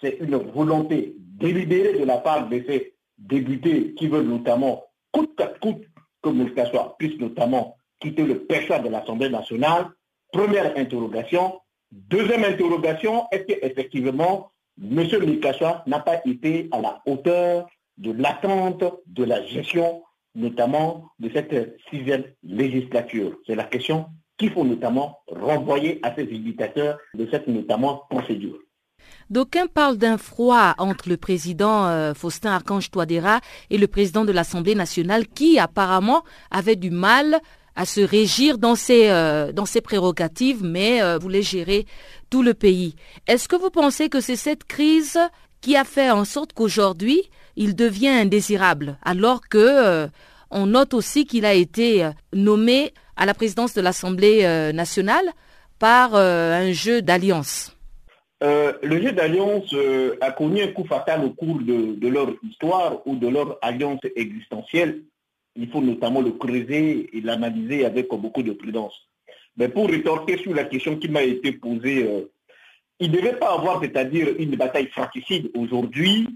c'est une volonté délibérée de la part de ces députés qui veulent notamment, coûte que coûte, que soit puisse notamment quitter le perchoir de l'Assemblée nationale? Première interrogation. Deuxième interrogation, est-ce qu'effectivement, M. Mikaswa n'a pas été à la hauteur de l'attente de la gestion, notamment de cette sixième législature C'est la question qu'il faut notamment renvoyer à ces invitateurs de cette notamment procédure. D'aucuns parlent d'un froid entre le président euh, Faustin Archange Touadéra et le président de l'Assemblée nationale qui apparemment avait du mal à se régir dans ses, euh, dans ses prérogatives, mais euh, voulait gérer tout le pays. Est-ce que vous pensez que c'est cette crise qui a fait en sorte qu'aujourd'hui, il devient indésirable, alors que on note aussi qu'il a été nommé à la présidence de l'Assemblée nationale par un jeu d'alliance euh, le jeu d'alliance euh, a connu un coup fatal au cours de, leur histoire ou de leur alliance existentielle. Il faut notamment le creuser et l'analyser avec beaucoup de prudence. Mais pour rétorquer sur la question qui m'a été posée, euh, il ne devait pas avoir, c'est-à-dire une bataille fratricide aujourd'hui,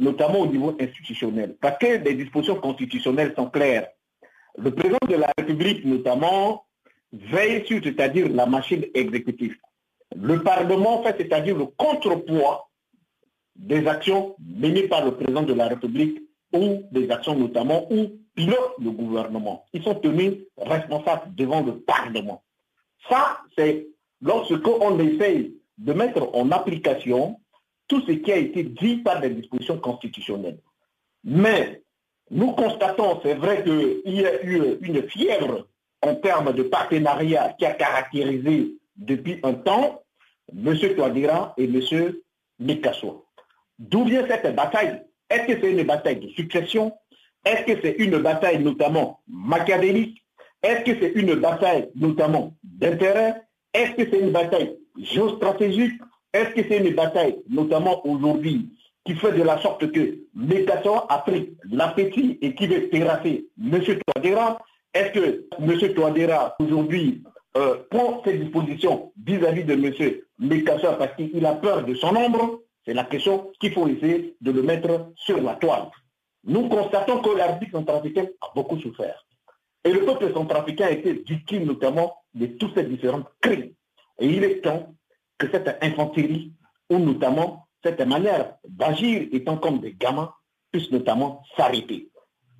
notamment au niveau institutionnel, parce que les dispositions constitutionnelles sont claires. Le président de la République, notamment, veille sur, c'est-à-dire la machine exécutive le Parlement fait, c'est-à-dire le contrepoids des actions menées par le président de la République ou des actions notamment où pilote le gouvernement. Ils sont tenus responsables devant le Parlement. Ça, c'est lorsque on essaye de mettre en application tout ce qui a été dit par des dispositions constitutionnelles. Mais nous constatons, c'est vrai qu'il y a eu une fièvre en termes de partenariat qui a caractérisé depuis un temps M. Touadira et M. Mikasso. D'où vient cette bataille? Est-ce que c'est une bataille de succession? Est-ce que c'est une bataille notamment machiavélique? Est-ce que c'est une bataille notamment d'intérêt? Est-ce que c'est une bataille géostratégique? Est-ce que c'est une bataille notamment aujourd'hui qui fait de la sorte que Mikasso a pris l'appétit et qui veut terrasser M. Touadéra? Est-ce que M. Touadéra aujourd'hui euh, prend ses dispositions vis-à-vis de M. Mekassa parce qu'il a peur de son ombre, c'est la question qu'il faut essayer de le mettre sur la toile. Nous constatons que l'arbitre centrafricain a beaucoup souffert. Et le peuple centrafricain a été victime notamment de tous ces différents crimes. Et il est temps que cette infanterie, ou notamment cette manière d'agir étant comme des gamins, puisse notamment s'arrêter.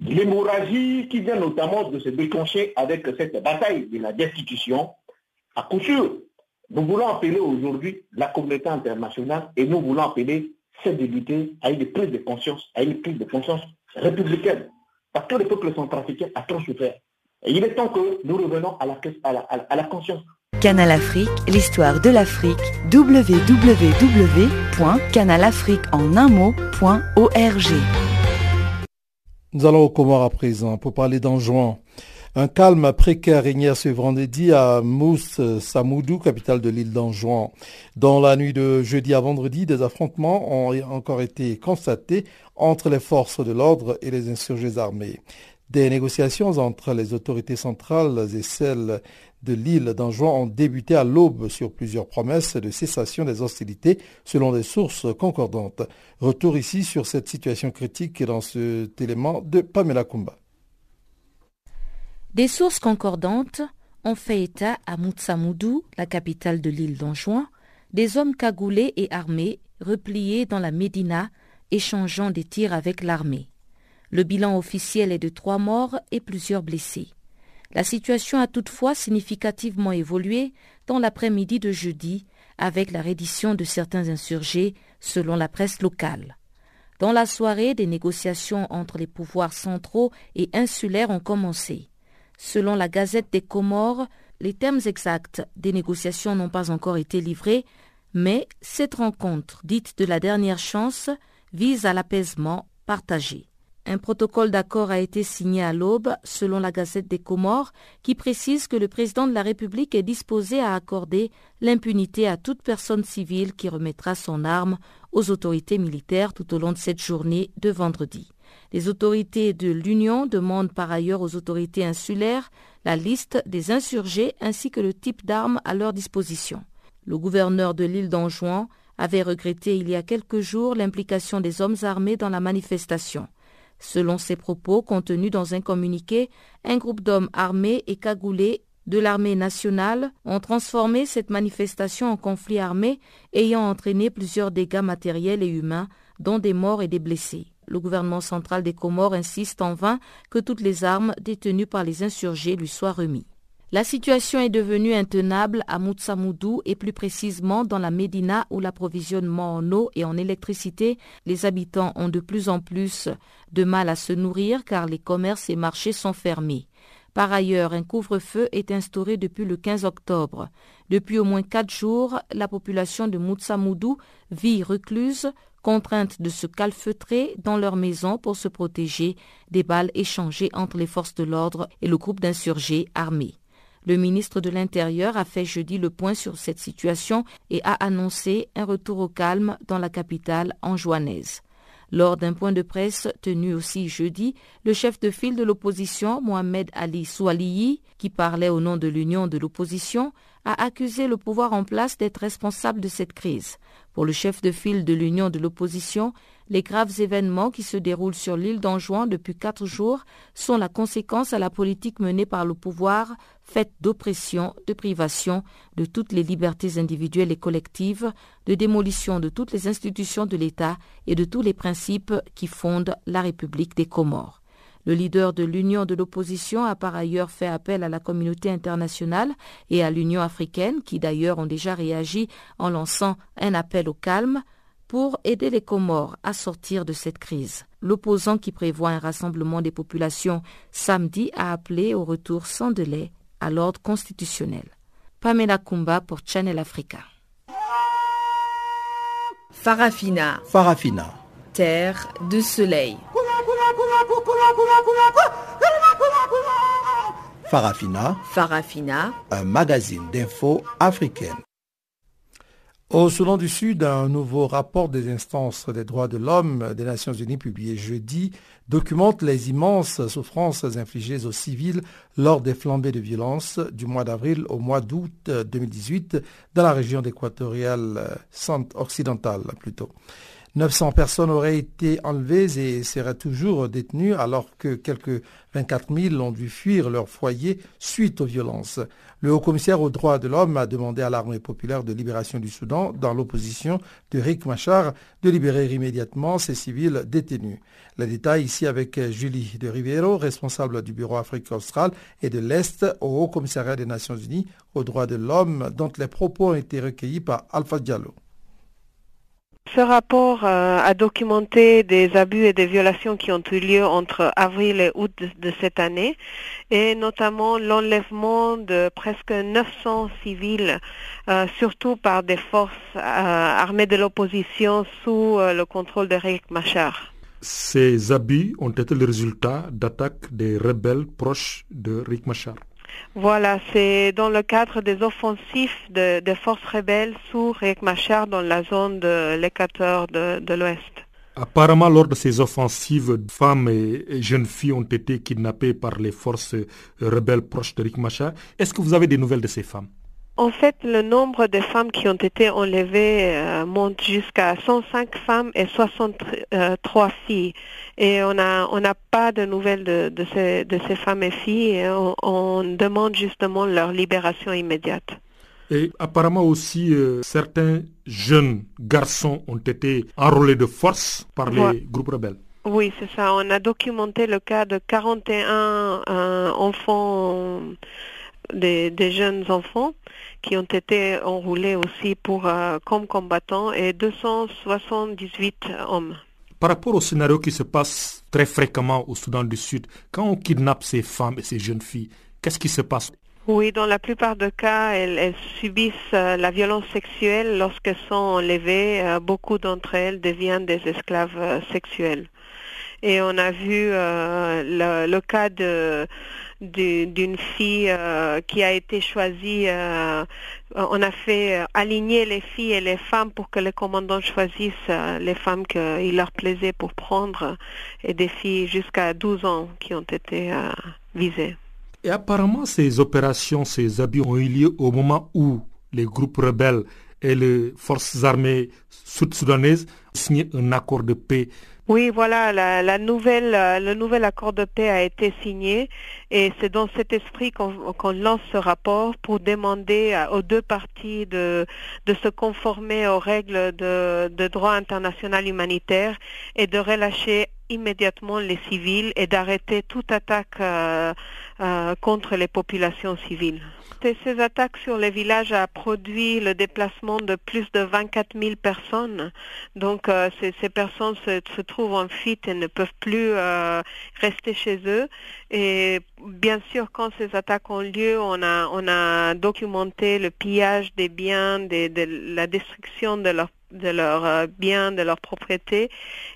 L'hémorragie qui vient notamment de se déclencher avec cette bataille de la destitution, à coup sûr, nous voulons appeler aujourd'hui la communauté internationale et nous voulons appeler ces débutés à une prise de conscience, à une prise de conscience républicaine. Parce que le peuple centrafricain a trop souffert. Et il est temps que nous revenons à la, à la conscience. Canal Afrique, l'histoire de l'Afrique, www.canalafrique.org. Nous allons au Comores à présent pour parler d'Anjouan. Un calme précaire régnait ce vendredi à Mousse Samoudou, capitale de l'île d'Anjouan. Dans la nuit de jeudi à vendredi, des affrontements ont encore été constatés entre les forces de l'ordre et les insurgés armés. Des négociations entre les autorités centrales et celles de l'île d'Anjouan ont débuté à l'aube sur plusieurs promesses de cessation des hostilités selon des sources concordantes. Retour ici sur cette situation critique dans cet élément de Pamela Kumba. Des sources concordantes ont fait état à Moutsamoudou, la capitale de l'île d'Anjouan, des hommes cagoulés et armés repliés dans la Médina échangeant des tirs avec l'armée. Le bilan officiel est de trois morts et plusieurs blessés. La situation a toutefois significativement évolué dans l'après-midi de jeudi avec la reddition de certains insurgés selon la presse locale. Dans la soirée, des négociations entre les pouvoirs centraux et insulaires ont commencé. Selon la Gazette des Comores, les termes exacts des négociations n'ont pas encore été livrés, Mais cette rencontre, dite de la dernière chance, vise à l'apaisement partagé. Un protocole d'accord a été signé à l'aube, selon la Gazette des Comores, qui précise que le président de la République est disposé à accorder l'impunité à toute personne civile qui remettra son arme aux autorités militaires tout au long de cette journée de vendredi. Les autorités de l'Union demandent par ailleurs aux autorités insulaires la liste des insurgés ainsi que le type d'armes à leur disposition. Le gouverneur de l'île d'Anjouan avait regretté il y a quelques jours l'implication des hommes armés dans la manifestation. Selon ses propos contenus dans un communiqué, un groupe d'hommes armés et cagoulés de l'armée nationale ont transformé cette manifestation en conflit armé ayant entraîné plusieurs dégâts matériels et humains, dont des morts et des blessés. Le gouvernement central des Comores insiste en vain que toutes les armes détenues par les insurgés lui soient remises. La situation est devenue intenable à Moutsamoudou et plus précisément dans la Médina où l'approvisionnement en eau et en électricité, les habitants ont de plus en plus de mal à se nourrir car les commerces et marchés sont fermés. Par ailleurs, un couvre-feu est instauré depuis le 15 octobre. Depuis au moins quatre jours, la population de Moutsamoudou vit recluse, contrainte de se calfeutrer dans leur maison pour se protéger des balles échangées entre les forces de l'ordre et le groupe d'insurgés armés. Le ministre de l'Intérieur a fait jeudi le point sur cette situation et a annoncé un retour au calme dans la capitale anjouanaise. Lors d'un point de presse tenu aussi jeudi, le chef de file de l'opposition, Mohamed Ali Soualiyi, qui parlait au nom de l'Union de l'opposition, a accusé le pouvoir en place d'être responsable de cette crise. Pour le chef de file de l'Union de l'opposition, les graves événements qui se déroulent sur l'île d'Anjouan depuis quatre jours sont la conséquence à la politique menée par le pouvoir, faite d'oppression, de privation de toutes les libertés individuelles et collectives, de démolition de toutes les institutions de l'État et de tous les principes qui fondent la République des Comores. Le leader de l'Union de l'opposition a par ailleurs fait appel à la communauté internationale et à l'Union africaine, qui d'ailleurs ont déjà réagi en lançant un appel au calme, pour aider les Comores à sortir de cette crise. L'opposant qui prévoit un rassemblement des populations samedi a appelé au retour sans délai à l'ordre constitutionnel. Pamela Kumba pour Channel Africa. Farafina. Farafina. Terre de soleil. Farafina. Farafina. Un magazine d'infos africaine. Au Soudan du Sud, un nouveau rapport des instances des droits de l'homme des Nations Unies publié jeudi documente les immenses souffrances infligées aux civils lors des flambées de violence du mois d'avril au mois d'août 2018 dans la région équatoriale occidentale plutôt. 900 personnes auraient été enlevées et seraient toujours détenues alors que quelques 24 000 ont dû fuir leur foyer suite aux violences. Le haut-commissaire aux droits de l'homme a demandé à l'armée populaire de libération du Soudan, dans l'opposition de Rick Machar, de libérer immédiatement ces civils détenus. Les détails ici avec Julie de Rivero, responsable du Bureau Afrique australe et de l'Est au Haut-Commissariat des Nations Unies aux droits de l'homme, dont les propos ont été recueillis par Alpha Diallo. Ce rapport euh, a documenté des abus et des violations qui ont eu lieu entre avril et août de, cette année, et notamment l'enlèvement de presque 900 civils, euh, surtout par des forces euh, armées de l'opposition sous le contrôle de Riek Machar. Ces abus ont été le résultat d'attaques des rebelles proches de Riek Machar. Voilà, c'est dans le cadre des offensifs des forces rebelles sous Riek Machar dans la zone de l'équateur de, l'Ouest. Apparemment, lors de ces offensives, femmes et jeunes filles ont été kidnappées par les forces rebelles proches de Riek Machar. Est-ce que vous avez des nouvelles de ces femmes? En fait, le nombre de femmes qui ont été enlevées euh, monte jusqu'à 105 femmes et 63 filles. Et on n'a on pas de nouvelles de, ces, de ces femmes et filles. Et on, demande justement leur libération immédiate. Et apparemment aussi, euh, certains jeunes garçons ont été enrôlés de force par les groupes rebelles. Oui, c'est ça. On a documenté le cas de 41 euh, enfants, des, des jeunes enfants qui ont été enrôlés aussi pour, euh, comme combattants et 278 hommes. Par rapport au scénario qui se passe très fréquemment au Soudan du Sud, quand on kidnappe ces femmes et ces jeunes filles, qu'est-ce qui se passe? Oui, dans la plupart des cas, elles, subissent euh, la violence sexuelle lorsqu'elles sont enlevées. Euh, beaucoup d'entre elles deviennent des esclaves euh, sexuels. Et on a vu le, cas d'une fille qui a été choisie. on a fait aligner les filles et les femmes pour que les commandants choisissent les femmes qu'il leur plaisait pour prendre et des filles jusqu'à 12 ans qui ont été visées. Et apparemment, ces opérations, ces abus ont eu lieu au moment où les groupes rebelles et les forces armées sud-soudanaises signaient un accord de paix. Oui, voilà, euh, le nouvel accord de paix a été signé et c'est dans cet esprit qu'on lance ce rapport pour demander aux deux parties de, se conformer aux règles de, de droit international humanitaire et de relâcher immédiatement les civils et d'arrêter toute attaque euh, euh, contre les populations civiles. Ces attaques sur les villages a produit le déplacement de plus de 24 000 personnes. Donc euh, ces, personnes se, trouvent en fuite et ne peuvent plus rester chez eux. Et bien sûr, quand ces attaques ont lieu, on a, on a documenté le pillage des biens, de la destruction de leurs euh, biens, de leurs propriétés,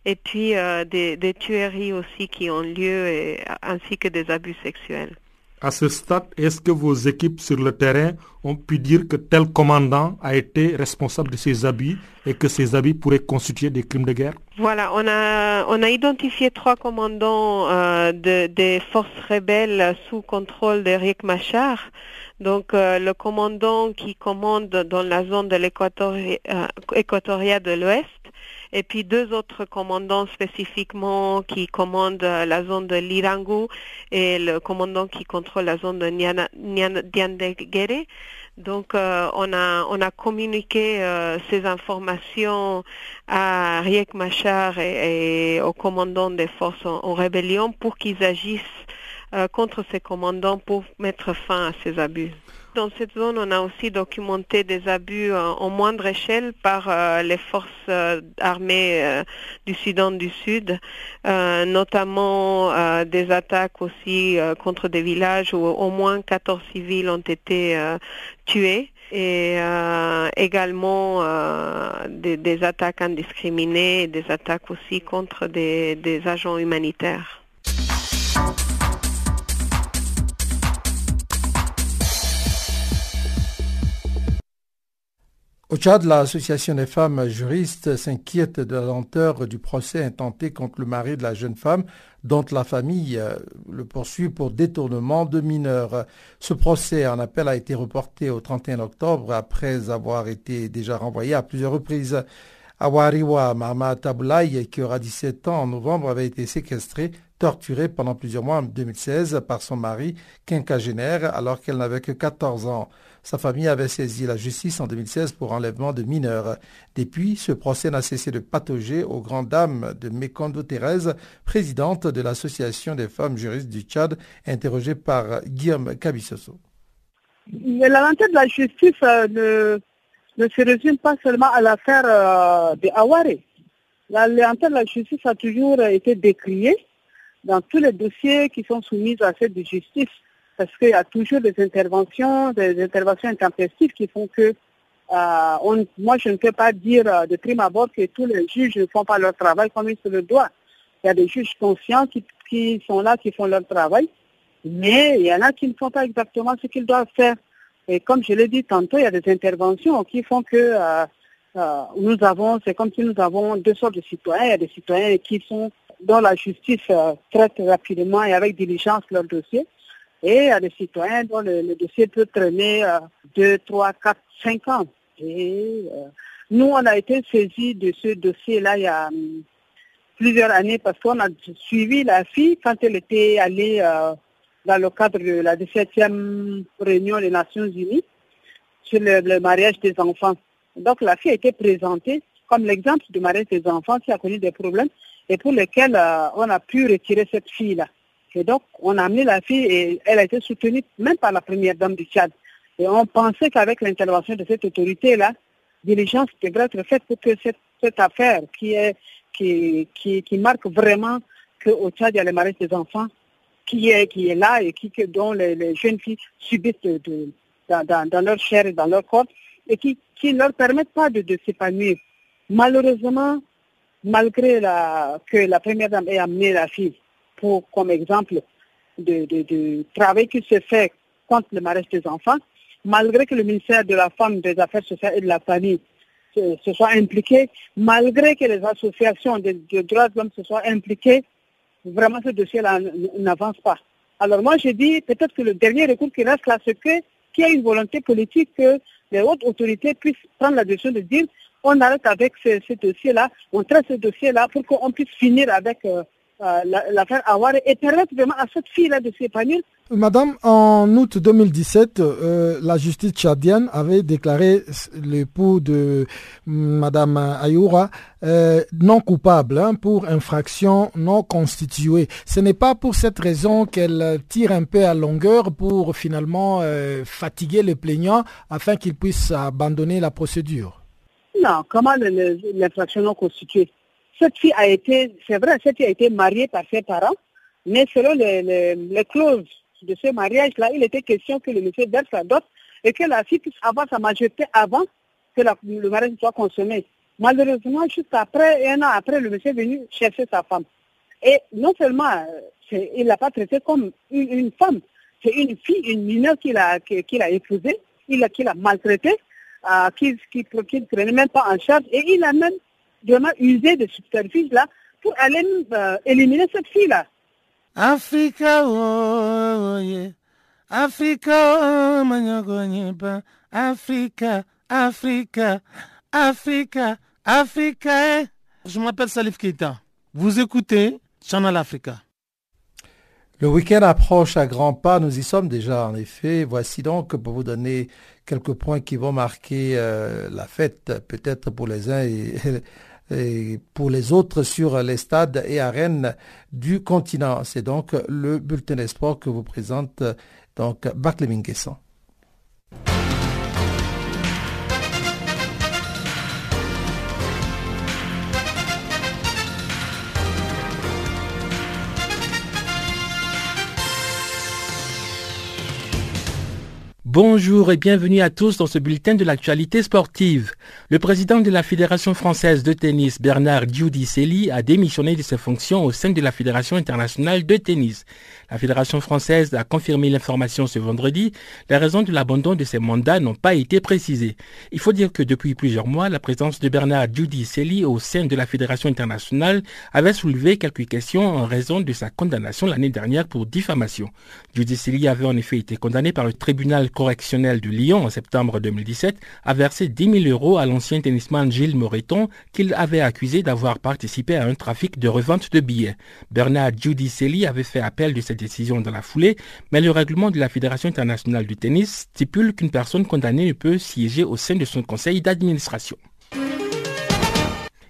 et puis euh, des, tueries aussi qui ont lieu, ainsi que des abus sexuels. À ce stade, est-ce que vos équipes sur le terrain ont pu dire que tel commandant a été responsable de ces abus et que ces abus pourraient constituer des crimes de guerre? Voilà, on a, on a identifié trois commandants euh, de, des forces rebelles sous contrôle d'Eric Machar. Donc euh, le commandant qui commande dans la zone de l'équatoria de l'Ouest et puis deux autres commandants spécifiquement qui commandent la zone de l'Irangu et le commandant qui contrôle la zone de Niandegere. Donc euh, on a communiqué euh, ces informations à Riek Machar et, au commandant des forces en rébellion pour qu'ils agissent euh, contre ces commandants pour mettre fin à ces abus. Dans cette zone, on a aussi documenté des abus euh, en moindre échelle par euh, les forces armées du Soudan du Sud, notamment des attaques aussi contre des villages où au moins 14 civils ont été tués et également des, attaques indiscriminées des attaques aussi contre des agents humanitaires. Au Tchad, l'association des femmes juristes s'inquiète de la lenteur du procès intenté contre le mari de la jeune femme dont la famille euh, le poursuit pour détournement de mineurs. Ce procès en appel a été reporté au 31 octobre après avoir été déjà renvoyé à plusieurs reprises. Awariwa Mama Taboulaye, qui aura 17 ans en novembre, avait été séquestrée, torturée pendant plusieurs mois en 2016 par son mari, quinquagénaire, alors qu'elle n'avait que 14 ans. Sa famille avait saisi la justice en 2016 pour enlèvement de mineurs. Depuis, ce procès n'a cessé de patauger aux grandes dames de Mekondo Thérèse, présidente de l'Association des femmes juristes du Tchad, interrogée par Guillaume Cabissoso. La lenteur de la justice euh, ne, se résume pas seulement à l'affaire euh, de Aware. La lenteur de la justice a toujours été décriée dans tous les dossiers qui sont soumis à cette justice parce qu'il y a toujours des interventions, des interventions intempestives qui font que euh, moi, je ne peux pas dire euh, de prime abord que tous les juges ne font pas leur travail comme ils se le doivent. Il y a des juges conscients qui, sont là, qui font leur travail, mais il y en a qui ne font pas exactement ce qu'ils doivent faire. Et comme je l'ai dit tantôt, il y a des interventions qui font que euh, nous avons, c'est comme si nous avons deux sortes de citoyens. Il y a des citoyens qui sont dont la justice traite rapidement et avec diligence leur dossier et à des citoyens dont le, dossier peut traîner 2, 3, 4, 5 ans. Et euh, nous, on a été saisis de ce dossier-là il y a hum, plusieurs années parce qu'on a suivi la fille quand elle était allée euh, dans le cadre de la 17e réunion des Nations Unies sur le, mariage des enfants. Donc la fille a été présentée comme l'exemple du mariage des enfants qui a connu des problèmes et pour lesquels euh, on a pu retirer cette fille-là. Et donc, on a amené la fille et elle a été soutenue même par la première dame du Tchad. Et on pensait qu'avec l'intervention de cette autorité-là, diligence devrait être faite pour que cette, affaire qui, est, qui, qui, marque vraiment qu'au Tchad, il y a le mariage des enfants, qui est, qui est là et qui, dont les, jeunes filles subissent dans, leur chair et dans leur corps et qui ne leur permettent pas de, s'épanouir. Malheureusement, malgré la, que la première dame ait amené la fille pour, comme exemple de, travail qui se fait contre le mariage des enfants, malgré que le ministère de la Femme, des Affaires sociales et de la Famille se, soit impliqué, malgré que les associations de, droits de l'homme se soient impliquées, vraiment ce dossier-là n'avance pas. Alors moi, je dis peut-être que le dernier recours qui reste là, c'est qu'il y a une volonté politique que les hautes autorités puissent prendre la décision de dire on arrête avec ce, dossier-là, on traite ce dossier-là pour qu'on puisse finir avec euh, l'affaire Aware et permettre vraiment à cette fille-là de s'épanouir. Madame, en août 2017, euh, la justice tchadienne avait déclaré l'époux de Madame Ayoura non coupable hein, pour infraction non constituée. Ce n'est pas pour cette raison qu'elle tire un peu à longueur pour finalement fatiguer les plaignants afin qu'ils puissent abandonner la procédure. Non, comment l'infraction non constituée? Cette fille a été, c'est vrai, cette fille a été mariée par ses parents, mais selon les, clauses de ce mariage-là, il était question que le monsieur verse la dot et que la fille puisse avoir sa majorité avant que le mariage soit consommé. Malheureusement, juste après, un an après, le monsieur est venu chercher sa femme. Et non seulement, euh, il ne l'a pas traité comme une, femme, c'est une fille, une mineure qu'il a, qu'il a épousée, il l'a maltraitée, euh, qui ne prenait même pas en charge. Et il a même vraiment usé de subterfuge là pour aller euh, éliminer cette fille-là. Africa, oh, yeah. Africa, oh, Africa, Africa, Africa, Africa. Eh. Je m'appelle Salif Keita. Vous écoutez Channel Africa. Le week-end approche à grands pas, nous y sommes déjà en effet. Voici donc pour vous donner quelques points qui vont marquer euh, la fête, peut-être pour les uns et, pour les autres sur les stades et arènes du continent. C'est donc le bulletin des que vous présente donc Bakleming Bonjour et bienvenue à tous dans ce bulletin de l'actualité sportive. Le président de la Fédération française de tennis, Bernard Giudicelli, a démissionné de ses fonctions au sein de la Fédération internationale de tennis. La Fédération française a confirmé l'information ce vendredi. Les raisons de l'abandon de ses mandats n'ont pas été précisées. Il faut dire que depuis plusieurs mois, la présence de Bernard Giudicelli au sein de la Fédération internationale avait soulevé quelques questions en raison de sa condamnation l'année dernière pour diffamation. Giudicelli avait en effet été condamné par le tribunal correctionnel de Lyon en septembre 2017 à verser 10 000 euros à l'ancien tennisman Gilles Moreton qu'il avait accusé d'avoir participé à un trafic de revente de billets. Bernard Giudicelli avait fait appel de cette décision dans la foulée, mais le règlement de la Fédération internationale du tennis stipule qu'une personne condamnée ne peut siéger au sein de son conseil d'administration.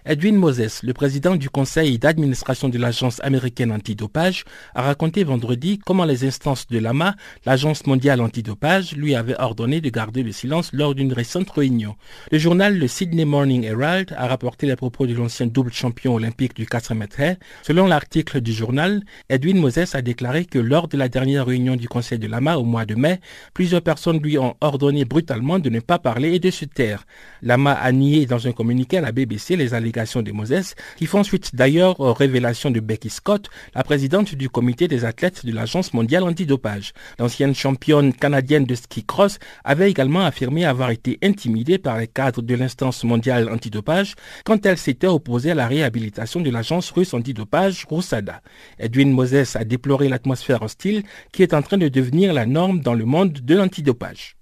Edwin Moses, le président du conseil d'administration de l'agence américaine antidopage, a raconté vendredi comment les instances de l'AMA, l'agence mondiale antidopage, lui avaient ordonné de garder le silence lors d'une récente réunion. Le journal le Sydney Morning Herald a rapporté les propos de l'ancien double champion olympique du 4 mètres. Selon l'article du journal, Edwin Moses a déclaré que lors de la dernière réunion du conseil de l'AMA au mois de mai, plusieurs personnes lui ont ordonné brutalement de ne pas parler et de se taire. L'AMA a nié dans un communiqué à la BBC les allégations Moses, qui font suite d'ailleurs aux révélations de Becky Scott, la présidente du comité des athlètes de l'Agence mondiale antidopage. L'ancienne championne canadienne de ski cross avait également affirmé avoir été intimidée par les cadres de l'instance mondiale antidopage quand elle s'était opposée à la réhabilitation de l'agence russe antidopage Roussada. Edwin Moses a déploré l'atmosphère hostile qui est en train de devenir la norme dans le monde de l'antidopage.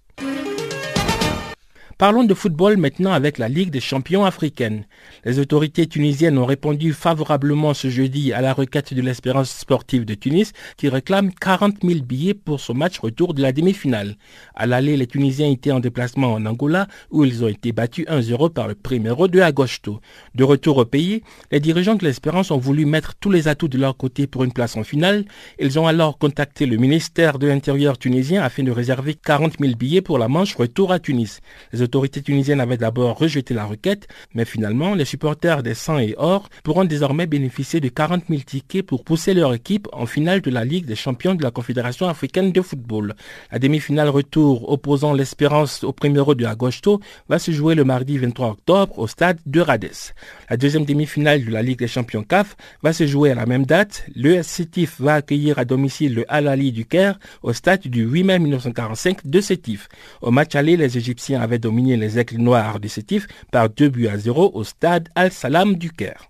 Parlons de football maintenant avec la Ligue des champions africaine. Les autorités tunisiennes ont répondu favorablement ce jeudi à la requête de l'Espérance sportive de Tunis qui réclame 40 000 billets pour son match retour de la demi-finale. À l'aller, les Tunisiens étaient en déplacement en Angola où ils ont été battus 1-0 par le Primero de Agosto. De retour au pays, les dirigeants de l'Espérance ont voulu mettre tous les atouts de leur côté pour une place en finale. Ils ont alors contacté le ministère de l'Intérieur tunisien afin de réserver 40 000 billets pour la manche retour à Tunis. Autorités tunisiennes avaient d'abord rejeté la requête, mais finalement, les supporters des 100 et Or pourront désormais bénéficier de 40 000 tickets pour pousser leur équipe en finale de la Ligue des champions de la Confédération africaine de football. La demi-finale retour opposant l'Espérance au Primero de Agosto va se jouer le mardi 23 octobre au stade de Rades. La deuxième demi-finale de la Ligue des champions CAF va se jouer à la même date. Le Sétif va accueillir à domicile le Al-Ali du Caire au stade du 8 mai 1945 de Sétif. Au match aller, les Égyptiens avaient dominé les aigles noirs de Sétif par 2 buts à 0 au stade Al-Salam du Caire.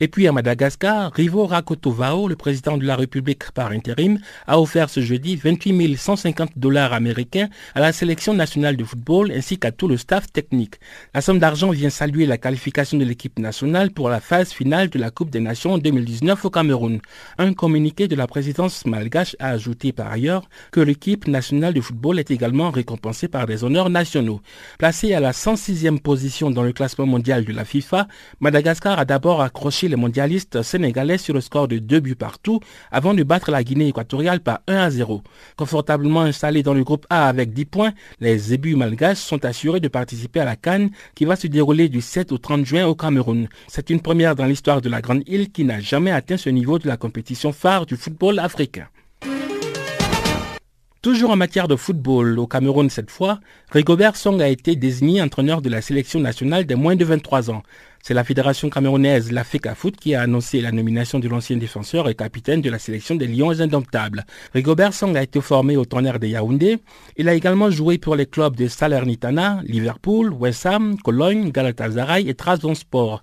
Et puis à Madagascar, Rivo Rakotovao, le président de la République par intérim, a offert ce jeudi 28 150 dollars américains à la sélection nationale de football ainsi qu'à tout le staff technique. La somme d'argent vient saluer la qualification de l'équipe nationale pour la phase finale de la Coupe des Nations 2019 au Cameroun. Un communiqué de la présidence malgache a ajouté par ailleurs que l'équipe nationale de football est également récompensée par des honneurs nationaux. Placée à la 106e position dans le classement mondial de la FIFA, Madagascar a d'abord accroché les mondialistes sénégalais sur le score de 2 buts partout avant de battre la Guinée équatoriale par 1 à 0. Confortablement installés dans le groupe A avec 10 points, les ébus malgaches sont assurés de participer à la Cannes qui va se dérouler du 7 au 30 juin au Cameroun. C'est une première dans l'histoire de la Grande Île qui n'a jamais atteint ce niveau de la compétition phare du football africain. Toujours en matière de football, au Cameroun cette fois, Rigobert Song a été désigné entraîneur de la sélection nationale des moins de 23 ans. C'est la fédération camerounaise, la Foot, qui a annoncé la nomination de l'ancien défenseur et capitaine de la sélection des Lions indomptables. Rigobert Song a été formé au tonnerre de Yaoundé. Il a également joué pour les clubs de Salernitana, Liverpool, West Ham, Cologne, Galatasaray et Trabzonspor.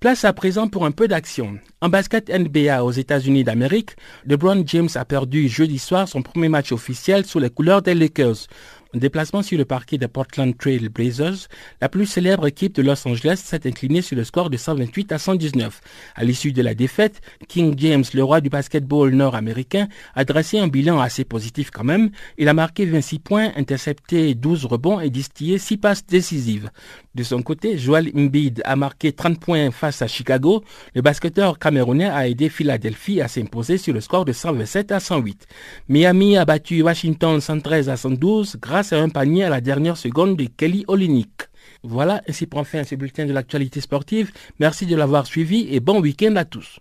Place à présent pour un peu d'action. En basket NBA aux États-Unis d'Amérique, LeBron James a perdu jeudi soir son premier match officiel sous les couleurs des Lakers. En déplacement sur le parquet des Portland Trail Blazers, la plus célèbre équipe de Los Angeles s'est inclinée sur le score de 128 à 119. À l'issue de la défaite, King James, le roi du basketball nord-américain, a dressé un bilan assez positif quand même. Il a marqué 26 points, intercepté 12 rebonds et distillé 6 passes décisives. De son côté, Joel Embiid a marqué 30 points face à Chicago. Le basketteur camerounais a aidé Philadelphie à s'imposer sur le score de 127 à 108. Miami a battu Washington 113 à 112 grâce c'est un panier à la dernière seconde de Kelly Olinik. Voilà, ainsi prend fin ce bulletin de l'actualité sportive. Merci de l'avoir suivi et bon week-end à tous.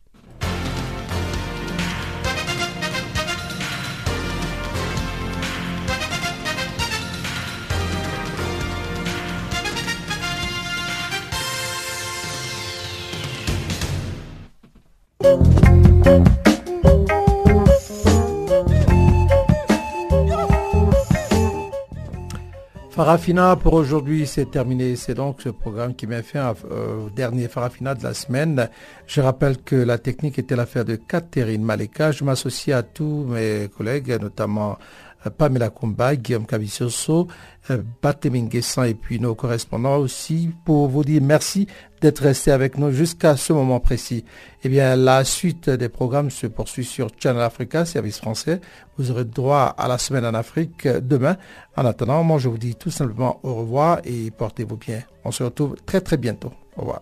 Farafina pour aujourd'hui, c'est terminé. C'est donc ce programme qui m'a fait au dernier Farafina de la semaine. Je rappelle que la technique était l'affaire de Catherine Maleka. Je m'associe à tous mes collègues, notamment euh, Pamela Kumba, Guillaume Kavissoso, euh, Bateminguessan et puis nos correspondants aussi pour vous dire merci d'être resté avec nous jusqu'à ce moment précis. Eh bien, la suite des programmes se poursuit sur Channel Africa, service français. Vous aurez droit à la semaine en Afrique demain. En attendant, moi je vous dis tout simplement au revoir et portez-vous bien. On se retrouve très très bientôt. Au revoir.